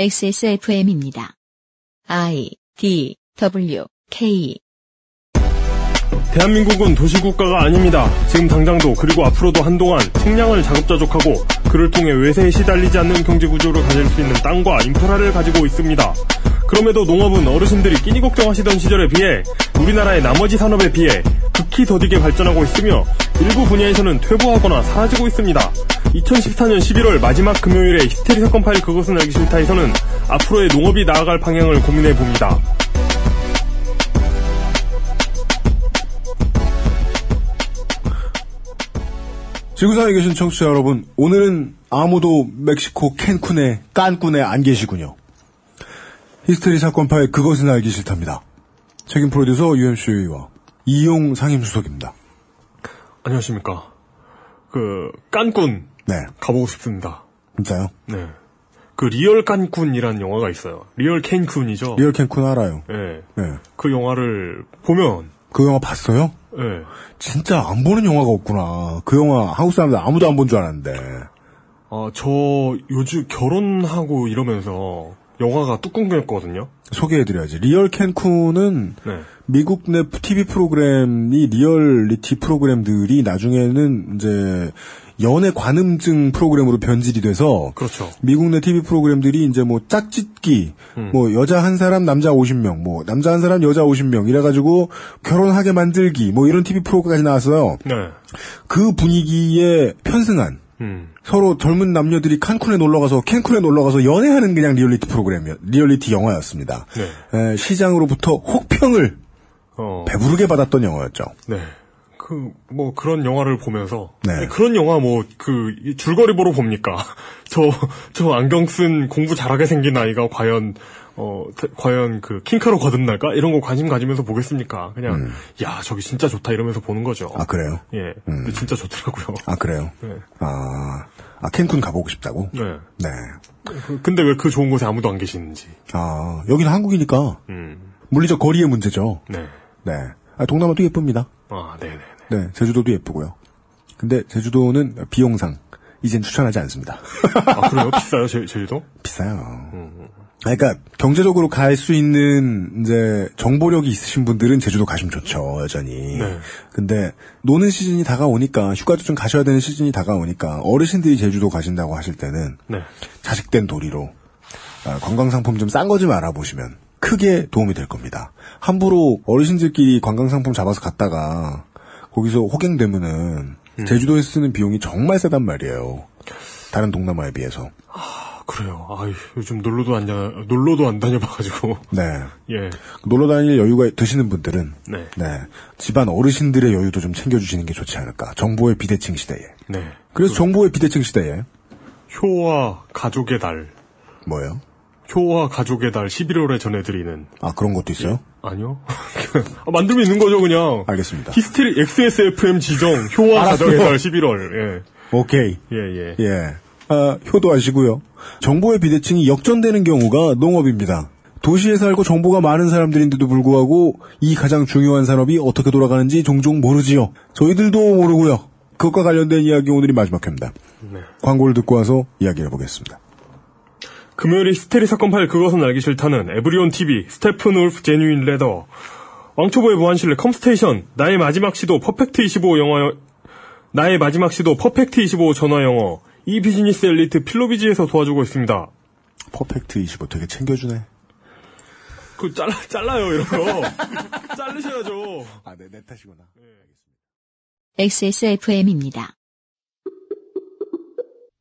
XSFM입니다. I D W K 대한민국은 도시국가가 아닙니다. 지금 당장도 그리고 앞으로도 한동안 식량을 자급자족하고 그를 통해 외세에 시달리지 않는 경제구조를 가질 수 있는 땅과 인프라를 가지고 있습니다. 그럼에도 농업은 어르신들이 끼니 걱정하시던 시절에 비해 우리나라의 나머지 산업에 비해 극히 더디게 발전하고 있으며 일부 분야에서는 퇴보하거나 사라지고 있습니다. 2014년 11월 마지막 금요일에 히스테리 사건 파일 그것은 알기 싫다에서는 앞으로의 농업이 나아갈 방향을 고민해 봅니다. 지구상에 계신 청취자 여러분, 오늘은 아무도 멕시코 캔쿤에 깐쿤에 안 계시군요. 히스테리 사건 파일 그것은 알기 싫답니다. 책임 프로듀서 UMC와 이용 상임수석입니다. 안녕하십니까. 그 깐꾼 네, 가보고 싶습니다. 진짜요? 네. 그 Real Cancun이라는 영화가 있어요. Real Cancun이죠. Real Cancun 알아요. 네. 네. 그 영화를 보면 그 영화 봤어요? 네. 진짜 안 보는 영화가 없구나. 그 영화 한국 사람들 아무도 안 본 줄 알았는데. 아, 저 요즘 결혼하고 이러면서 영화가 뚝 끊겼거든요. 소개해드려야지. Real Cancun은 네. 미국 내 TV 프로그램이 리얼리티 프로그램들이 나중에는 이제 연애 관음증 프로그램으로 변질이 돼서 그렇죠. 미국 내 TV 프로그램들이 이제 뭐 짝짓기, 음. 뭐 여자 한 사람 남자 50명, 뭐 남자 한 사람 여자 50명 이래 가지고 결혼하게 만들기 뭐 이런 TV 프로까지 나왔어요. 네. 그 분위기에 편승한 음. 서로 젊은 남녀들이 칸쿤에 놀러 가서 캔쿤에 놀러 가서 연애하는 그냥 리얼리티 프로그램이었, 리얼리티 영화였습니다. 네. 에, 시장으로부터 혹평을 어. 배부르게 받았던 영화였죠. 네. 그, 뭐, 그런 영화를 보면서. 네. 그런 영화 뭐, 그, 이 줄거리 보러 봅니까? 저, 저 안경 쓴 공부 잘하게 생긴 아이가 과연, 어, 대- 과연 그, 킹카로 거듭날까? 이런 거 관심 가지면서 보겠습니까? 그냥, 야, 저기 진짜 좋다 이러면서 보는 거죠. 음. 아 그래요? 예. 근데 진짜 좋더라고요. 아 그래요? 네. 아, 아 캔쿤 가보고 싶다고? 네. 네. 그- 근데 왜 그 좋은 곳에 아무도 안 계시는지. 아 여기는 한국이니까 음. 물리적 거리의 문제죠. 네. 네. 아, 동남아도 예쁩니다. 아, 네네네. 네, 제주도도 예쁘고요. 근데 제주도는 비용상 이젠 추천하지 않습니다. 아, 그래요? 비싸요, 제, 제주도? 비싸요. 아, 그러니까 경제적으로 갈 수 있는 이제 정보력이 있으신 분들은 제주도 가시면 좋죠, 여전히. 네. 근데 노는 시즌이 다가오니까 휴가도 좀 가셔야 되는 시즌이 다가오니까 어르신들이 제주도 가신다고 하실 때는 네. 자식된 도리로 아, 관광 상품 좀 싼 거 좀 알아보시면 크게 도움이 될 겁니다. 함부로 어르신들끼리 관광상품 잡아서 갔다가 거기서 호갱되면은 제주도에 쓰는 비용이 정말 세단 말이에요. 다른 동남아에 비해서. 아, 그래요. 아, 요즘 놀러도 안, 다, 놀러도 안 다녀봐가지고. 네. 예. 놀러 다닐 여유가 드시는 분들은 네. 네. 집안 어르신들의 여유도 좀 챙겨주시는 게 좋지 않을까. 정보의 비대칭 시대에. 네. 그래서 정보의 비대칭 시대에 효와 가족의 달. 뭐예요? 효와 가족의 달 11월에 전해드리는. 아 그런 것도 있어요? 아니요? 아, 만들면 있는 거죠, 그냥. 알겠습니다. 히스테리 XSFM 지정 효와. 가족의 달 11월. 오케이. 예. 예, 예. 예. 아, 효도하시고요. 정보의 비대칭이 역전되는 경우가 농업입니다. 도시에 살고 정보가 많은 사람들인데도 불구하고 이 가장 중요한 산업이 어떻게 돌아가는지 종종 모르지요. 저희들도 모르고요. 그것과 관련된 이야기 오늘이 마지막 회입니다. 네. 광고를 듣고 와서 이야기를 해보겠습니다. 금요일에 히스테리 사건 파일 그것은 알기 싫다는 에브리온 TV, 스테픈 울프 genuine leather, 왕초보의 무한실내 컴스테이션, 나의 마지막 시도 퍼펙트 25 영화, 나의 마지막 시도 퍼펙트 25 전화 영어, 이 비즈니스 엘리트 필로비지에서 도와주고 있습니다. 퍼펙트 25 되게 챙겨주네. 그 잘라 잘라요 이런 거 자르셔야죠. 아, 네, 내 탓이구나. XSFM입니다.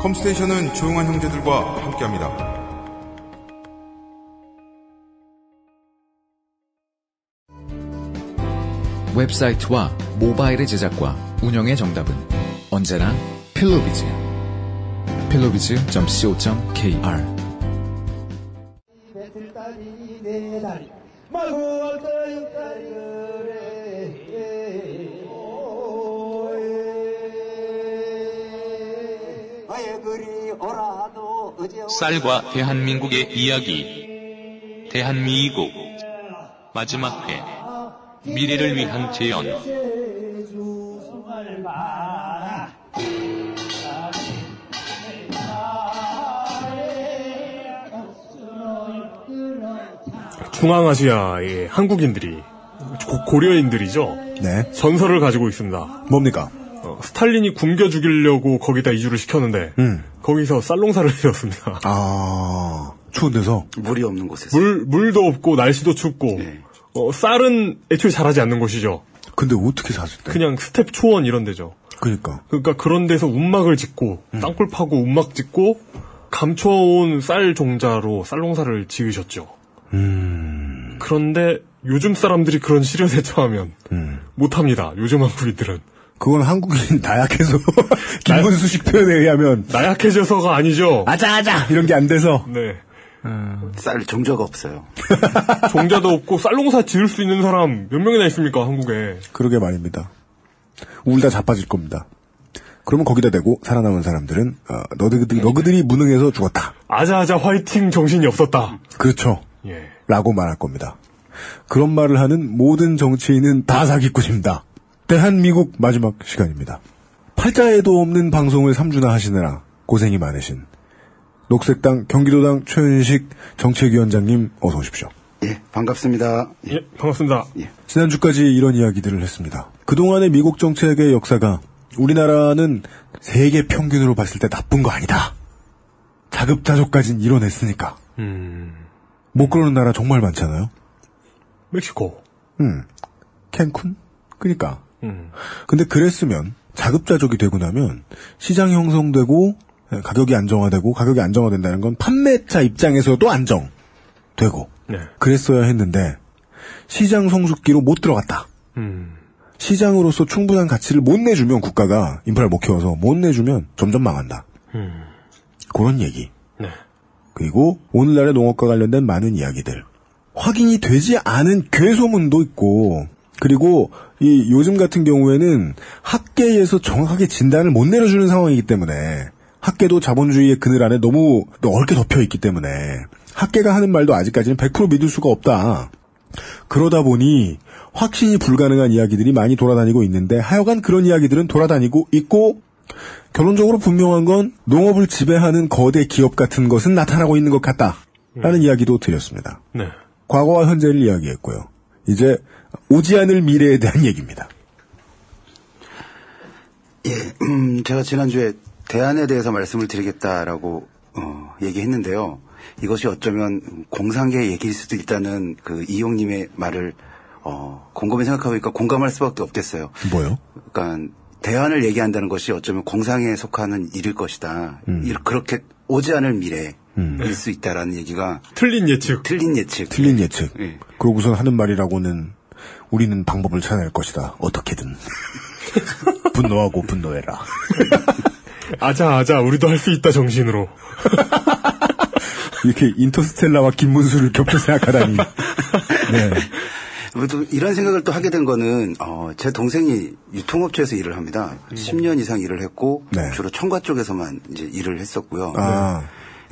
컴스테이션은 조용한 형제들과 함께합니다. 웹사이트와 모바일의 제작과 운영의 정답은 언제나 필로비즈. 필로비즈.co.kr 쌀과 대한민국의 이야기. 대한미국. 마지막 회. 미래를 위한 재연. 중앙아시아의 한국인들이 고- 고려인들이죠. 네. 전설을 가지고 있습니다. 뭡니까? 어, 스탈린이 굶겨 죽이려고 거기다 이주를 시켰는데 음. 거기서 쌀농사를 지었습니다. 아, 추운 데서. 물이 없는 곳에서. 물 물도 없고 날씨도 춥고 네. 어, 쌀은 애초에 자라지 않는 곳이죠. 근데 어떻게 사셨대? 그냥 스텝 초원 이런 데죠. 그니까. 그러니까 그런 데서 움막을 짓고 음. 땅굴 파고 움막 짓고 감춰온 쌀 종자로 쌀농사를 지으셨죠. 음. 그런데 요즘 사람들이 그런 시련에 처하면 음. 못합니다. 요즘 한국인들은 그건 한국인 나약해서 김문수 식 표현에 의하면 나약해져서가 아니죠. 아자아자 이런 게 안 돼서 네. 쌀 종자가 없어요. 종자도 없고 쌀농사 지을 수 있는 사람 몇 명이나 있습니까 한국에? 그러게 말입니다. 울다 자빠질 겁니다. 그러면 거기다 대고 살아남은 사람들은 어, 너희들이, 너희들이 무능해서 죽었다. 아자아자 화이팅 정신이 없었다. 그렇죠. 예. 라고 말할 겁니다. 그런 말을 하는 모든 정치인은 다 사기꾼입니다. 대한미국 마지막 시간입니다. 팔자에도 없는 방송을 3주나 하시느라 고생이 많으신 녹색당 경기도당 최은식 정책위원장님 어서 오십시오. 예, 반갑습니다. 예. 예, 반갑습니다. 지난주까지 이런 이야기들을 했습니다. 그동안의 미국 정책의 역사가 우리나라는 세계 평균으로 봤을 때 나쁜 거 아니다. 자급자족까진 이뤄냈으니까. 음, 못 그러는 나라 정말 많잖아요. 멕시코. 음, 캔쿤? 그니까. 음, 근데 그랬으면 자급자족이 되고 나면 시장 형성되고 예, 가격이 안정화되고 가격이 안정화된다는 건 판매자 입장에서도 안정되고 네. 그랬어야 했는데 시장 성숙기로 못 들어갔다. 음, 시장으로서 충분한 가치를 못 내주면 국가가 인프라를 못 키워서 못 내주면 점점 망한다. 음, 그런 얘기. 네. 그리고 오늘날의 농업과 관련된 많은 이야기들. 확인이 되지 않은 괴소문도 있고, 그리고 이 요즘 같은 경우에는 학계에서 정확하게 진단을 못 내려주는 상황이기 때문에 학계도 자본주의의 그늘 안에 너무 넓게 덮여 있기 때문에 학계가 하는 말도 아직까지는 100% 믿을 수가 없다. 그러다 보니 확신이 불가능한 이야기들이 많이 돌아다니고 있는데 하여간 그런 이야기들은 돌아다니고 있고 결론적으로 분명한 건 농업을 지배하는 거대 기업 같은 것은 나타나고 있는 것 같다. 라는 이야기도 드렸습니다. 네. 과거와 현재를 이야기했고요. 이제 오지 않을 미래에 대한 얘기입니다. 예, 음, 제가 지난주에 대안에 대해서 말씀을 드리겠다라고 어, 얘기했는데요. 이것이 어쩌면 공상계 얘기일 수도 있다는 그 이용님의 말을 어, 곰곰이 생각해보니까 공감할 수밖에 없겠어요. 뭐요? 그러니까 대안을 얘기한다는 것이 어쩌면 공상에 속하는 일일 것이다. 이- 그렇게 오지 않을 미래일 수 있다라는 얘기가 틀린 예측. 틀린 예측. 틀린 예측. 예. 그러고선 하는 말이라고는 우리는 방법을 찾아낼 것이다. 어떻게든. 분노하고 분노해라. 아자 아자 우리도 할 수 있다 정신으로. 이렇게 인터스텔라와 김문수를 겹쳐 생각하다니. 네. 또 이런 생각을 또 하게 된 거는 어, 제 동생이 유통업체에서 일을 합니다. 10년 이상 일을 했고 네. 주로 청과 쪽에서만 이제 일을 했었고요. 아,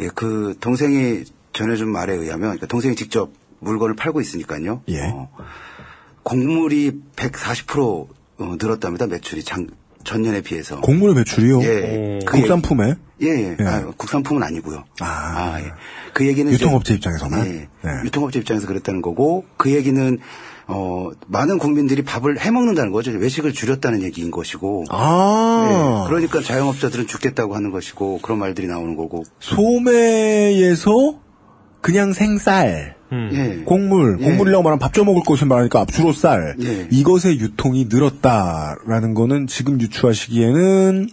예, 그 동생이 전해준 말에 의하면 그러니까 동생이 직접 물건을 팔고 있으니까요. 예. 어, 곡물이 140% 어, 늘었답니다. 매출이 장 전년에 비해서. 곡물의 매출이요? 예. 그 국산품에? 예, 예. 예. 아, 국산품은 아니고요. 아, 예. 그 얘기는 유통업체 입장에서만? 예. 네. 유통업체 입장에서 그랬다는 거고 그 얘기는 어 많은 국민들이 밥을 해 먹는다는 거죠. 외식을 줄였다는 얘기인 것이고. 아. 예. 그러니까 자영업자들은 죽겠다고 하는 것이고 그런 말들이 나오는 거고. 소매에서 그냥 생쌀, 예. 곡물, 예. 곡물이라고 말하면 밥 지어 먹을 것을 말하니까 주로 쌀. 예. 이것의 유통이 늘었다라는 거는 지금 유추하시기에는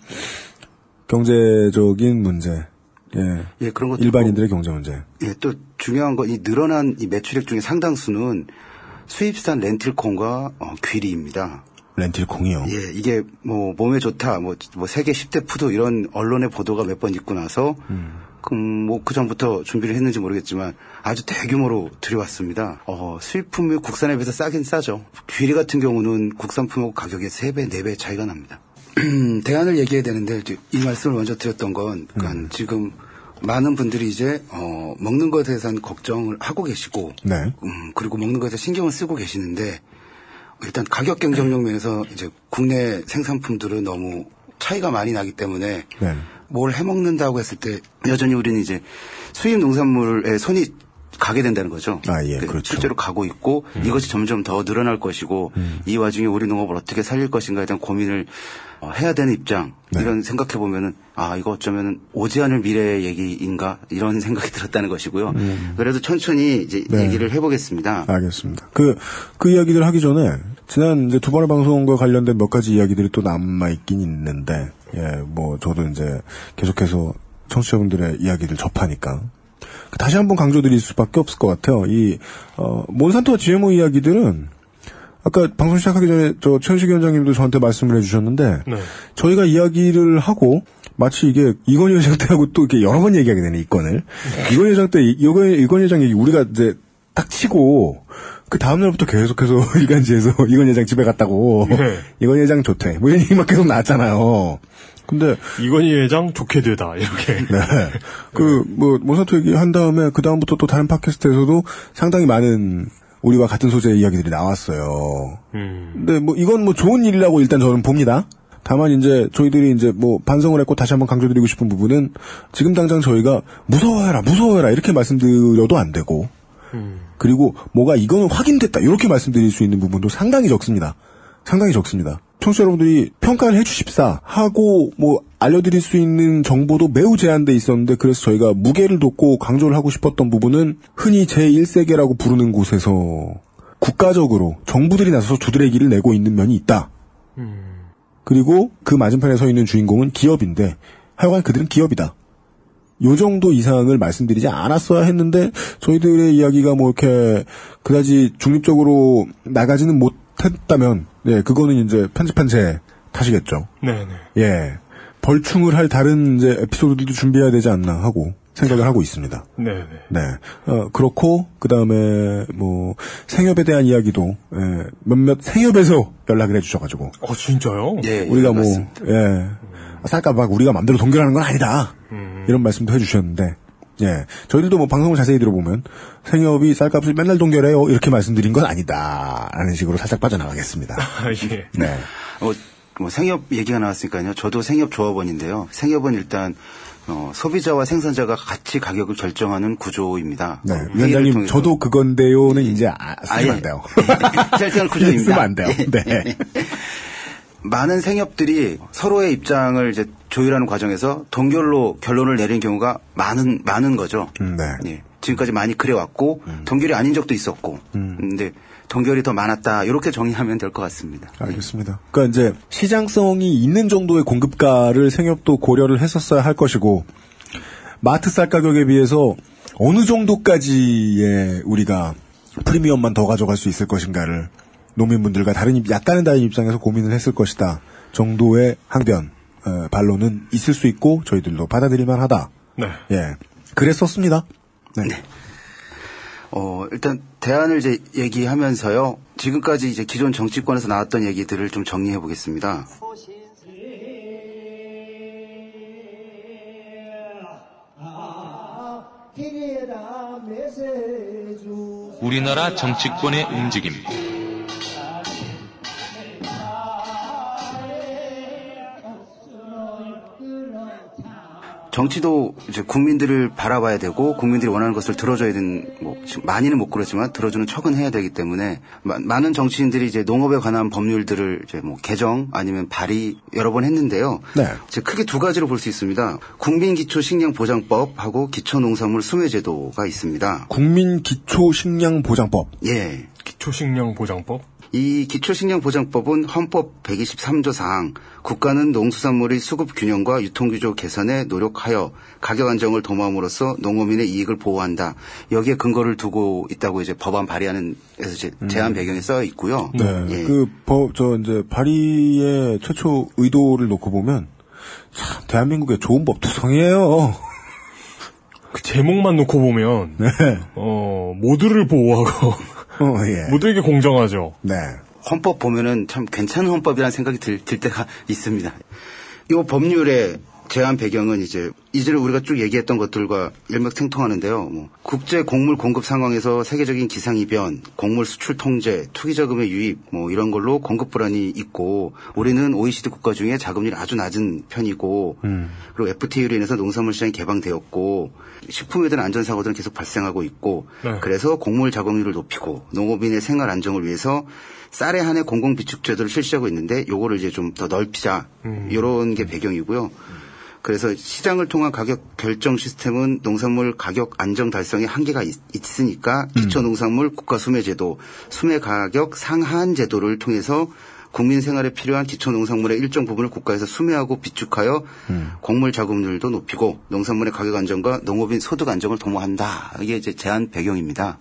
경제적인 문제. 예. 예, 그런 것도 일반인들의 경제 문제. 예, 또 중요한 건이 늘어난 이 매출액 중에 상당수는 수입산 렌틸콩과 어, 귀리입니다. 렌틸콩이요. 예, 이게 뭐 몸에 좋다, 뭐, 뭐 세계 10대 food 이런 언론의 보도가 몇 번 있고 나서 음, 뭐그 전부터 준비를 했는지 모르겠지만 아주 대규모로 들여왔습니다. 어, 수입품이 국산에 비해서 싸긴 싸죠. 귀리 같은 경우는 국산품하고 가격의 3배, 4배 차이가 납니다. 대안을 얘기해야 되는데 이 말씀을 먼저 드렸던 건 그러니까 지금 많은 분들이 이제 어, 먹는 것에 대해서는 걱정을 하고 계시고 네. 음, 그리고 먹는 것에 신경을 쓰고 계시는데 일단 가격 경쟁력 면에서 이제 국내 생산품들은 너무 차이가 많이 나기 때문에 네. 뭘 해먹는다고 했을 때 여전히 우리는 이제 수입 농산물에 손이 가게 된다는 거죠. 아, 예, 그 그렇죠. 실제로 가고 있고 이것이 점점 더 늘어날 것이고 이 와중에 우리 농업을 어떻게 살릴 것인가에 대한 고민을 어, 해야 되는 입장 네. 이런 생각해 보면은 아 이거 어쩌면은 오지 않을 미래의 얘기인가 이런 생각이 들었다는 것이고요. 그래도 천천히 이제 네. 얘기를 해보겠습니다. 알겠습니다. 그, 그 이야기를 하기 전에, 지난 이제 두 번의 방송과 관련된 몇 가지 이야기들이 또 남아 있긴 있는데, 예, 뭐, 저도 이제 계속해서 청취자분들의 이야기를 접하니까, 다시 한번 강조드릴 수밖에 없을 것 같아요. 이, 어, 몬산토와 GMO 이야기들은, 아까 방송 시작하기 전에 저 최현식 위원장님도 저한테 말씀을 해주셨는데, 네. 저희가 이야기를 하고 마치 이게 이건희 회장 때하고 또 이렇게 여러 번 얘기하게 되네 이 건을 이건희 회장 때 이- 이건희 이건희 회장 얘기 우리가 이제 딱 치고 그 다음 날부터 계속해서 일간지에서 이건희 회장 집에 갔다고 네. 이건희 회장 좋대 뭐 이런 얘기만 계속 나왔잖아요. 근데 이건희 회장 좋게 되다 이렇게. 네. 그, 뭐, 모사토 얘기 한 다음에, 그 다음부터 또 다른 팟캐스트에서도 상당히 많은 우리와 같은 소재의 이야기들이 나왔어요. 음. 근데 뭐, 이건 뭐 좋은 일이라고 일단 저는 봅니다. 다만 이제 저희들이 이제 뭐 반성을 했고 다시 한번 강조드리고 싶은 부분은 지금 당장 저희가 무서워해라, 무서워해라 이렇게 말씀드려도 안 되고 그리고 뭐가 이거는 확인됐다 이렇게 말씀드릴 수 있는 부분도 상당히 적습니다. 상당히 적습니다. 청취자 여러분들이 평가를 해주십사 하고 뭐 알려드릴 수 있는 정보도 매우 제한돼 있었는데 그래서 저희가 무게를 뒀고 강조를 하고 싶었던 부분은 흔히 제1세계라고 부르는 곳에서 국가적으로 정부들이 나서서 두드레기를 내고 있는 면이 있다. 그리고 그 맞은편에 서 있는 주인공은 기업인데 하여간 그들은 기업이다. 요 정도 이상을 말씀드리지 않았어야 했는데 저희들의 이야기가 뭐 이렇게 그다지 중립적으로 나가지는 못했다면 예 그거는 이제 편집한 제 탓이겠죠. 네네. 예 벌충을 할 다른 이제 에피소드들도 준비해야 되지 않나 하고 생각을 하고 있습니다. 네네. 네. 어, 그렇고, 그 다음에, 뭐, 생협에 대한 이야기도, 예, 몇몇 생협에서 연락을 해주셔가지고. 어 진짜요? 예, 우리가 예, 뭐, 맞습니다. 예. 쌀까 막 우리가 맘대로 동결하는 건 아니다. 음. 이런 말씀도 해주셨는데, 예. 저희들도 뭐 방송을 자세히 들어보면, 생협이 쌀값을 맨날 동결해요. 이렇게 말씀드린 건 아니다. 라는 식으로 살짝 빠져나가겠습니다. 아, 예. 네. 어, 뭐 생협 얘기가 나왔으니까요. 저도 생협 조합원인데요. 생협은 일단 어, 소비자와 생산자가 같이 가격을 결정하는 구조입니다. 네. 어, 위원장님. 저도 그건데요는 이제 아, 쓰면 아예. 안 돼요. 절대한 구조입니다. 쓰면 안 돼요. 네. 많은 생협들이 서로의 입장을 이제 조율하는 과정에서 동결로 결론을 내린 경우가 많은 많은 거죠. 음, 네. 예. 지금까지 많이 그래왔고 동결이 아닌 적도 있었고, 근데 동결이 더 많았다 이렇게 정리하면 될 것 같습니다. 알겠습니다. 그러니까 이제 시장성이 있는 정도의 공급가를 생협도 고려를 했었어야 할 것이고 마트 쌀 가격에 비해서 어느 정도까지의 우리가 프리미엄만 더 가져갈 수 있을 것인가를 농민분들과 다른 입- 약간은 다른 입장에서 고민을 했을 것이다 정도의 항변 어, 반론은 있을 수 있고 저희들도 받아들일 만하다. 네. 예, 그랬었습니다. 네. 어, 일단 대안을 이제 얘기하면서요. 지금까지 이제 기존 정치권에서 나왔던 얘기들을 좀 정리해 보겠습니다. 우리나라 정치권의 움직임. 정치도 이제 국민들을 바라봐야 되고 국민들이 원하는 것을 들어줘야 되는 뭐 많이는 못 그러지만 들어주는 척은 해야 되기 때문에 마, 많은 정치인들이 이제 농업에 관한 법률들을 이제 뭐 개정 아니면 발의 여러 번 했는데요. 네. 이제 크게 두 가지로 볼 수 있습니다. 국민기초식량보장법하고 기초농산물 수매제도가 있습니다. 국민기초식량보장법. 예. 기초식량보장법? 이 기초식량보장법은 헌법 123조상 국가는 농수산물의 수급 균형과 유통규조 개선에 노력하여 가격 안정을 도모함으로써 농어민의 이익을 보호한다. 여기에 근거를 두고 있다고 이제 법안 발의하는 에서 이제 제안 배경에 써 있고요. 네. 예. 그, 법, 저, 이제, 발의의 최초 의도를 놓고 보면, 참, 대한민국의 좋은 법투성이에요. 그 제목만 놓고 보면, 네. 어, 모두를 보호하고, 어, 예. 모두에게 공정하죠. 네. 헌법 보면은 참 괜찮은 헌법이라는 생각이 들, 들 때가 있습니다. 이 법률의 제한 배경은 이제 이전에 우리가 쭉 얘기했던 것들과 일맥상통하는데요. 뭐 국제 곡물 공급 상황에서 세계적인 기상 이변, 곡물 수출 통제, 투기 자금의 유입 뭐 이런 걸로 공급 불안이 있고 우리는 OECD 국가 중에 자금률이 아주 낮은 편이고 그리고 FTA로 인해서 농산물 시장이 개방되었고 식품에 대한 안전 사고들은 계속 발생하고 있고 네. 그래서 곡물 자금률을 높이고 농업인의 생활 안정을 위해서 쌀에 한해 공공 비축 제도를 실시하고 있는데 요거를 이제 좀 더 넓히자 이런 게 배경이고요. 그래서 시장을 통한 가격 결정 시스템은 농산물 가격 안정 달성에 한계가 있, 으니까 기초 농산물 국가 수매 제도, 수매 가격 상한 제도를 통해서 국민 생활에 필요한 기초 농산물의 일정 부분을 국가에서 수매하고 비축하여 곡물 자금률도 높이고 농산물의 가격 안정과 농업인 소득 안정을 도모한다. 이게 이제 제안 배경입니다.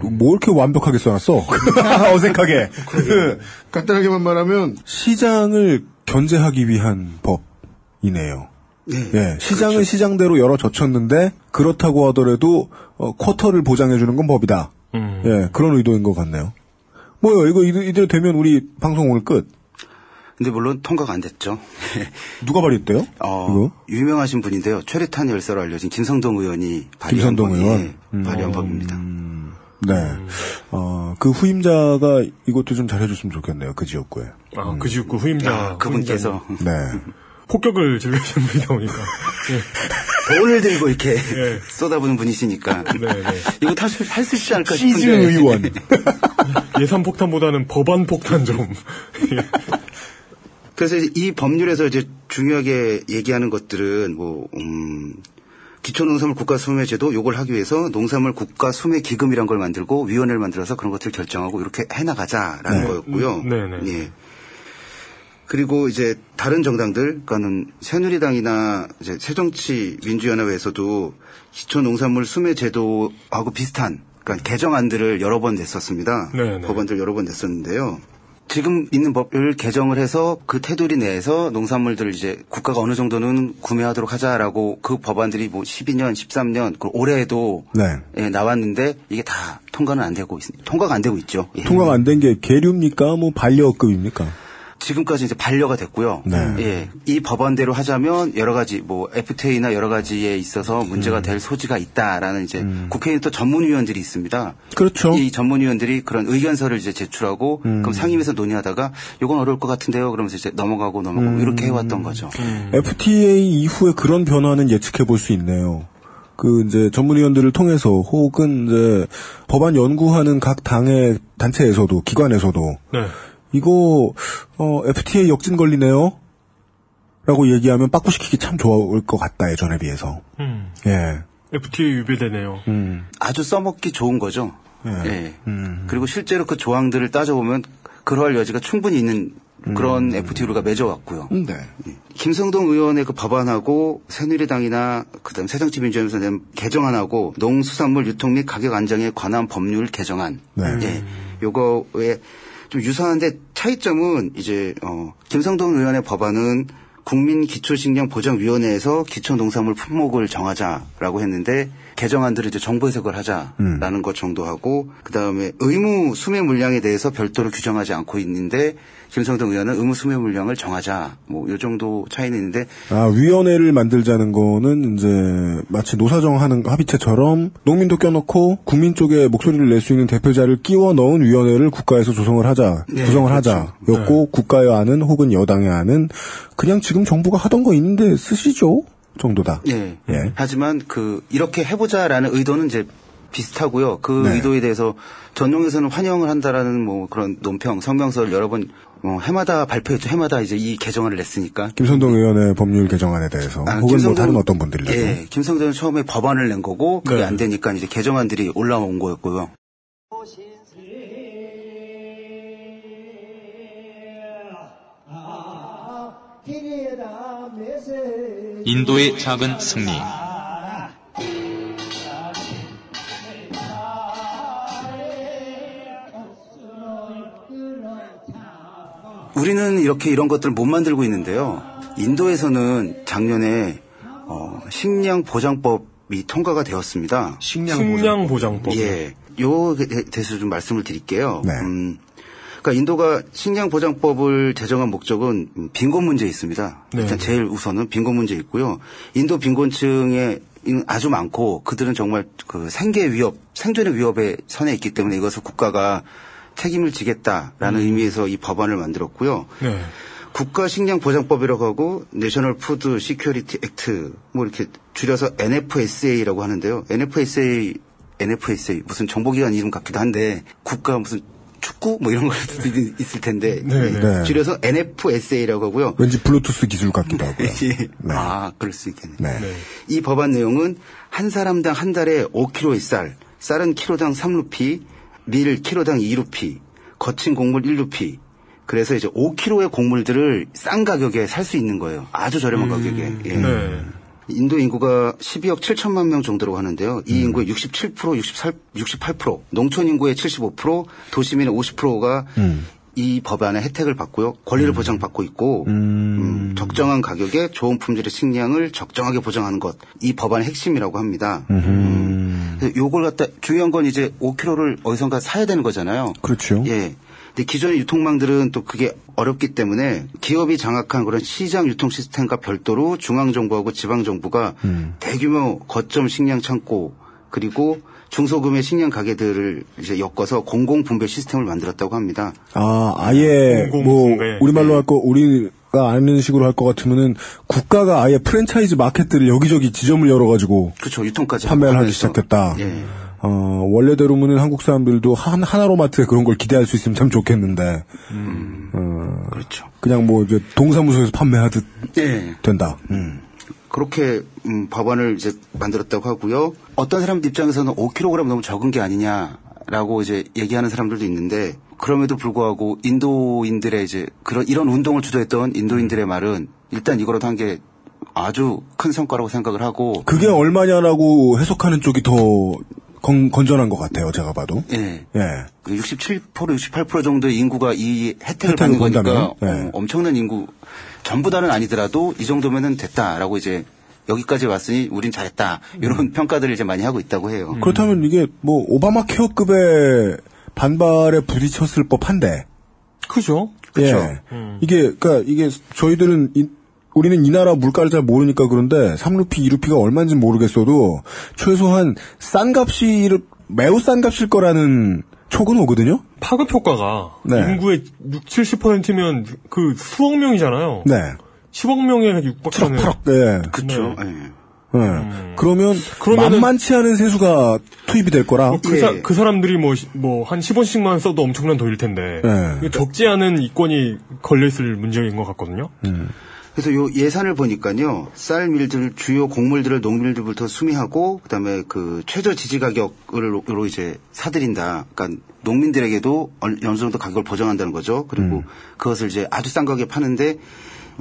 뭐 이렇게 완벽하게 써놨어? 어색하게. 간단하게만 말하면, 시장을 견제하기 위한 법이네요. 네. 예, 시장은 시장대로 열어 젖혔는데 그렇다고 하더라도 어, 쿼터를 보장해 주는 건 법이다. 음. 예, 그런 의도인 것 같네요. 뭐요? 이거 이대- 이대로 되면 우리 방송 오늘 끝. 근데 물론 통과가 안 됐죠. 누가 발의했대요? 어, 이거? 유명하신 분인데요. 최리탄 열사로 알려진 김성동 의원이 발의한 김성동 법- 의원? 예, 음. 발의한 법입니다. 네. 어, 그 후임자가 이것도 좀 잘해줬으면 좋겠네요. 그 지역구에. 아, 그 지역구 후임자. 아, 그분께서 네. 폭격을 즐기시는 분이다 보니까. 돈을 들고 이렇게 예. 쏟아부는 분이시니까 네, 네. 이거 할수 할수 있지 않을까 싶은데 시즌 의원. 예산 폭탄보다는 법안 폭탄 좀. 예. 그래서 이 법률에서 이제 중요하게 얘기하는 것들은 뭐 음, 기초농산물 국가수매제도 요걸 하기 위해서 농산물 국가수매기금이란 걸 만들고 위원회를 만들어서 그런 것들을 결정하고 이렇게 해나가자라는 네. 거였고요. 음, 네네. 예. 그리고 이제 다른 정당들, 그러니까는 새누리당이나 이제 새정치 민주연합에서도 기초농산물 수매 제도하고 비슷한 그러니까 개정안들을 여러 번 냈었습니다. 네네. 법안들 여러 번 냈었는데요. 지금 있는 법을 개정을 해서 그 테두리 내에서 농산물들을 이제 국가가 어느 정도는 구매하도록 하자라고 그 법안들이 뭐 12년, 13년, 그 올해에도 네. 예, 나왔는데 이게 다 통과는 안 되고 있습니다. 통과가 안 되고 있죠. 예. 통과가 안 된 게 계류입니까? 뭐 반려급입니까? 지금까지 이제 반려가 됐고요. 네. 예. 이 법안대로 하자면 여러 가지 뭐 FTA나 여러 가지에 있어서 음. 문제가 될 소지가 있다라는 이제 국회에 또 전문위원들이 있습니다. 그렇죠. 이 전문위원들이 그런 의견서를 이제 제출하고 음. 그럼 상임위에서 논의하다가 이건 어려울 것 같은데요. 그러면서 이제 넘어가고 넘어가고 음. 이렇게 해왔던 거죠. FTA 이후에 그런 변화는 예측해 볼 수 있네요. 그 이제 전문위원들을 통해서 혹은 이제 법안 연구하는 각 당의 단체에서도 기관에서도 네. 이거 어, FTA 역진 걸리네요. 라고 얘기하면 빠꾸시키기 참 좋을 것 같다 예전에 비해서. 음. 예. FTA 유배되네요. 음. 아주 써먹기 좋은 거죠. 예. 예. 음. 그리고 실제로 그 조항들을 따져보면 그러할 여지가 충분히 있는 그런 FTA가 맺어왔고요. 네. 김성동 의원의 그 법안하고 새누리당이나 그다음 새정치민주연합에서 낸 개정안하고 농수산물 유통 및 가격 안정에 관한 법률 개정안. 네. 예. 요거에 좀 유사한데 차이점은 이제 어 김성동 의원의 법안은 국민 기초식량 보장위원회에서 기초농산물 품목을 정하자라고 했는데 개정안들을 이제 정부 해석을 하자라는 것 정도 하고 그다음에 의무 수매 물량에 대해서 별도로 규정하지 않고 있는데 김성동 의원은 의무 수매 물량을 정하자. 뭐 요 정도 차이는 있는데. 아, 위원회를 만들자는 거는 이제 마치 노사정 하는 합의체처럼 농민도 껴놓고 국민 쪽에 목소리를 낼 수 있는 대표자를 끼워 넣은 위원회를 국가에서 조성을 하자, 네, 구성을 그렇죠. 하자였고 국가의 안은 혹은 여당의 안은 그냥 지금 정부가 하던 거 있는데 쓰시죠? 정도다. 예. 예. 하지만 그 이렇게 해보자라는 의도는 이제 비슷하고요. 그 네. 의도에 대해서 전용에서는 환영을 한다라는 뭐 그런 논평, 성명서를 여러 번 어, 해마다 발표했죠. 해마다 이제 이 개정안을 냈으니까. 김선동 의원의 법률 개정안에 대해서 아, 혹은 뭐 김성동- 다른 어떤 분들이라도 예, 김성대는 처음에 법안을 낸 거고 그게 네. 안 되니까 이제 개정안들이 올라온 거였고요. 인도의 작은 승리. 우리는 이렇게 이런 것들을 못 만들고 있는데요. 인도에서는 작년에 어, 식량 보장법이 통과가 되었습니다. 식량 보장법. 예, 요에 대해서 좀 말씀을 드릴게요. 네. 음, 그러니까 인도가 식량 보장법을 제정한 목적은 음, 빈곤 문제에 있습니다. 네. 일단 제일 우선은 빈곤 문제 있고요. 인도 빈곤층에 아주 많고 그들은 정말 그 생계 위협, 생존의 위협에 선에 있기 때문에 이것을 국가가 책임을 지겠다라는 의미에서 이 법안을 만들었고요. 네. 국가 식량 보장법이라고 하고 National Food Security Act 뭐 이렇게 줄여서 NFSA라고 하는데요. NFSA NFSA 무슨 정보기관 이름 같기도 한데 국가 무슨 축구 뭐 이런 것도 있을 텐데 네, 예, 네. 줄여서 NFSA라고 하고요. 왠지 블루투스 기술 같기도 하고요. 예. 네. 아, 그럴 수 있겠네. 네. 네. 이 법안 내용은 한 사람당 한 달에 5kg의 쌀, 쌀은 키로당 3루피, 밀 키로당 2루피, 거친 곡물 1루피. 그래서 이제 5kg의 곡물들을 싼 가격에 살 수 있는 거예요. 아주 저렴한 가격에. 예. 네. 인도 인구가 12억 7천만 명 정도라고 하는데요. 이 인구의 67%, 68, 68%, 농촌 인구의 75%, 도시민의 50%가 이 법안의 혜택을 받고요. 권리를 보장받고 있고 음, 적정한 가격에 좋은 품질의 식량을 적정하게 보장하는 것. 이 법안의 핵심이라고 합니다. 음. 요걸 갖다 중요한 건 이제 5kg를 어디선가 사야 되는 거잖아요. 그렇죠. 예. 근데 기존의 유통망들은 또 그게 어렵기 때문에 기업이 장악한 그런 시장 유통 시스템과 별도로 중앙정부하고 지방정부가 대규모 거점 식량 창고 그리고 중소규모의 식량 가게들을 이제 엮어서 공공 분배 시스템을 만들었다고 합니다. 아, 아예 뭐 분배. 우리말로 네. 할거 우리가 아는 식으로 할 것 같으면은 국가가 아예 프랜차이즈 마켓들을 여기저기 지점을 열어가지고 그렇죠. 유통까지 판매를 하기. 시작했다. 예. 어, 원래대로면은 한국 사람들도 한, 하나로마트에 그런 걸 기대할 수 있으면 참 좋겠는데, 어, 그렇죠. 그냥 뭐 이제 동사무소에서 판매하듯 예. 된다. 음. 그렇게 음, 법안을 이제 만들었다고 하고요. 어떤 사람들 입장에서는 5kg 너무 적은 게 아니냐라고 이제 얘기하는 사람들도 있는데 그럼에도 불구하고 인도인들의 이제 그런 이런 운동을 주도했던 인도인들의 말은 일단 이거라도 한 게 아주 큰 성과라고 생각을 하고 그게 얼마냐라고 해석하는 쪽이 더 건, 건전한 것 같아요, 제가 봐도. 예. 예. 그67% 68% 정도의 인구가 이 혜택을 혜택을 받는 거니까 본다면, 네. 어, 엄청난 인구 전부 다는 아니더라도 이 정도면은 됐다라고 이제 여기까지 왔으니 우린 잘했다 이런 음. 평가들을 이제 많이 하고 있다고 해요. 그렇다면 이게 뭐 오바마 케어급의 반발에 부딪혔을 법한데. 그죠? 그쵸. 예. 이게 그러니까 이게 저희들은 이- 우리는 이 나라 물가를 잘 모르니까 그런데 3루피, 2루피가 얼마인지 모르겠어도 최소한 싼 값이 매우 싼 값일 거라는 촉은 오거든요. 파급 효과가 네. 인구의 6, 70%면 그 수억 명이잖아요. 네. 10억 명에 육박하는 8억. 네. 그렇죠. 네. 예. 네. 그러면 그러면은- 만만치 않은 세수가 투입이 될 거라. 뭐 그, 예. 사, 그 사람들이 뭐, 뭐, 한 10원씩만 써도 엄청난 돈일 텐데. 네. 이게 적지 않은 이권이 걸려 있을 문제인 것 같거든요. 그래서 요 예산을 보니까요 쌀 밀들 주요 곡물들을 농민들부터 수미하고 그다음에 그 최저 지지 가격으로 이제 사들인다. 그러니까 농민들에게도 얼- 어느 정도 가격을 보장한다는 거죠. 그리고 그것을 이제 아주 싼 가격에 파는데 어,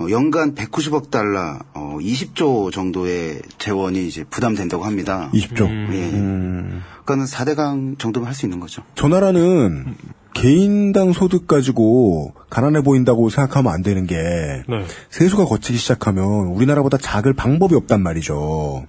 연간 190억 달러, 어, 20조 정도의 재원이 이제 부담된다고 합니다. 20조. 예. 그러니까는 4대강 정도면 할 수 있는 거죠. 저 나라는 개인당 소득 가지고 가난해 보인다고 생각하면 안 되는 게 네. 세수가 거치기 시작하면 우리나라보다 작을 방법이 없단 말이죠.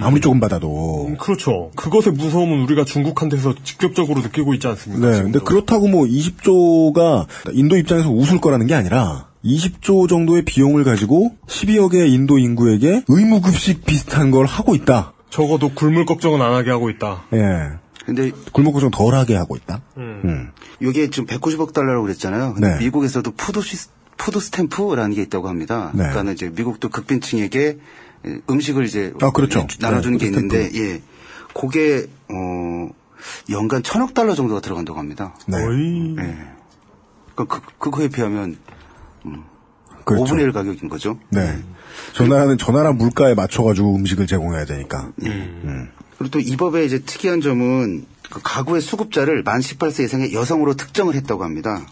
아무리 조금 받아도. 음, 그렇죠. 그것의 무서움은 우리가 중국한테서 직접적으로 느끼고 있지 않습니까? 네, 근데 지금도. 그렇다고 뭐 20조가 인도 입장에서 웃을 거라는 게 아니라 20조 정도의 비용을 가지고 12억의 인도 인구에게 의무급식 비슷한 걸 하고 있다. 적어도 굴물 걱정은 안 하게 하고 있다. 예. 근데 굶고 좀 덜하게 하고 있다. 음. 음. 이게 지금 190억 달러라고 그랬잖아요. 근데 네. 미국에서도 food 시 food stamp라는 게 있다고 합니다. 네. 그러니까 이제 미국도 극빈층에게 음식을 이제 아, 그렇죠. 나눠주는 네, 게 있는데 예, 그게 어 연간 천억 달러 정도가 들어간다고 합니다. 네. 거의 예. 그, 그, 그거에 비하면 음, 그렇죠. 5분의 1 가격인 거죠. 네. 저 나라는 저 나라 물가에 맞춰가지고 음식을 제공해야 되니까. 그리고 또 이 법의 이제 특이한 점은 그 가구의 수급자를 만 18세 이상의 여성으로 특정을 했다고 합니다.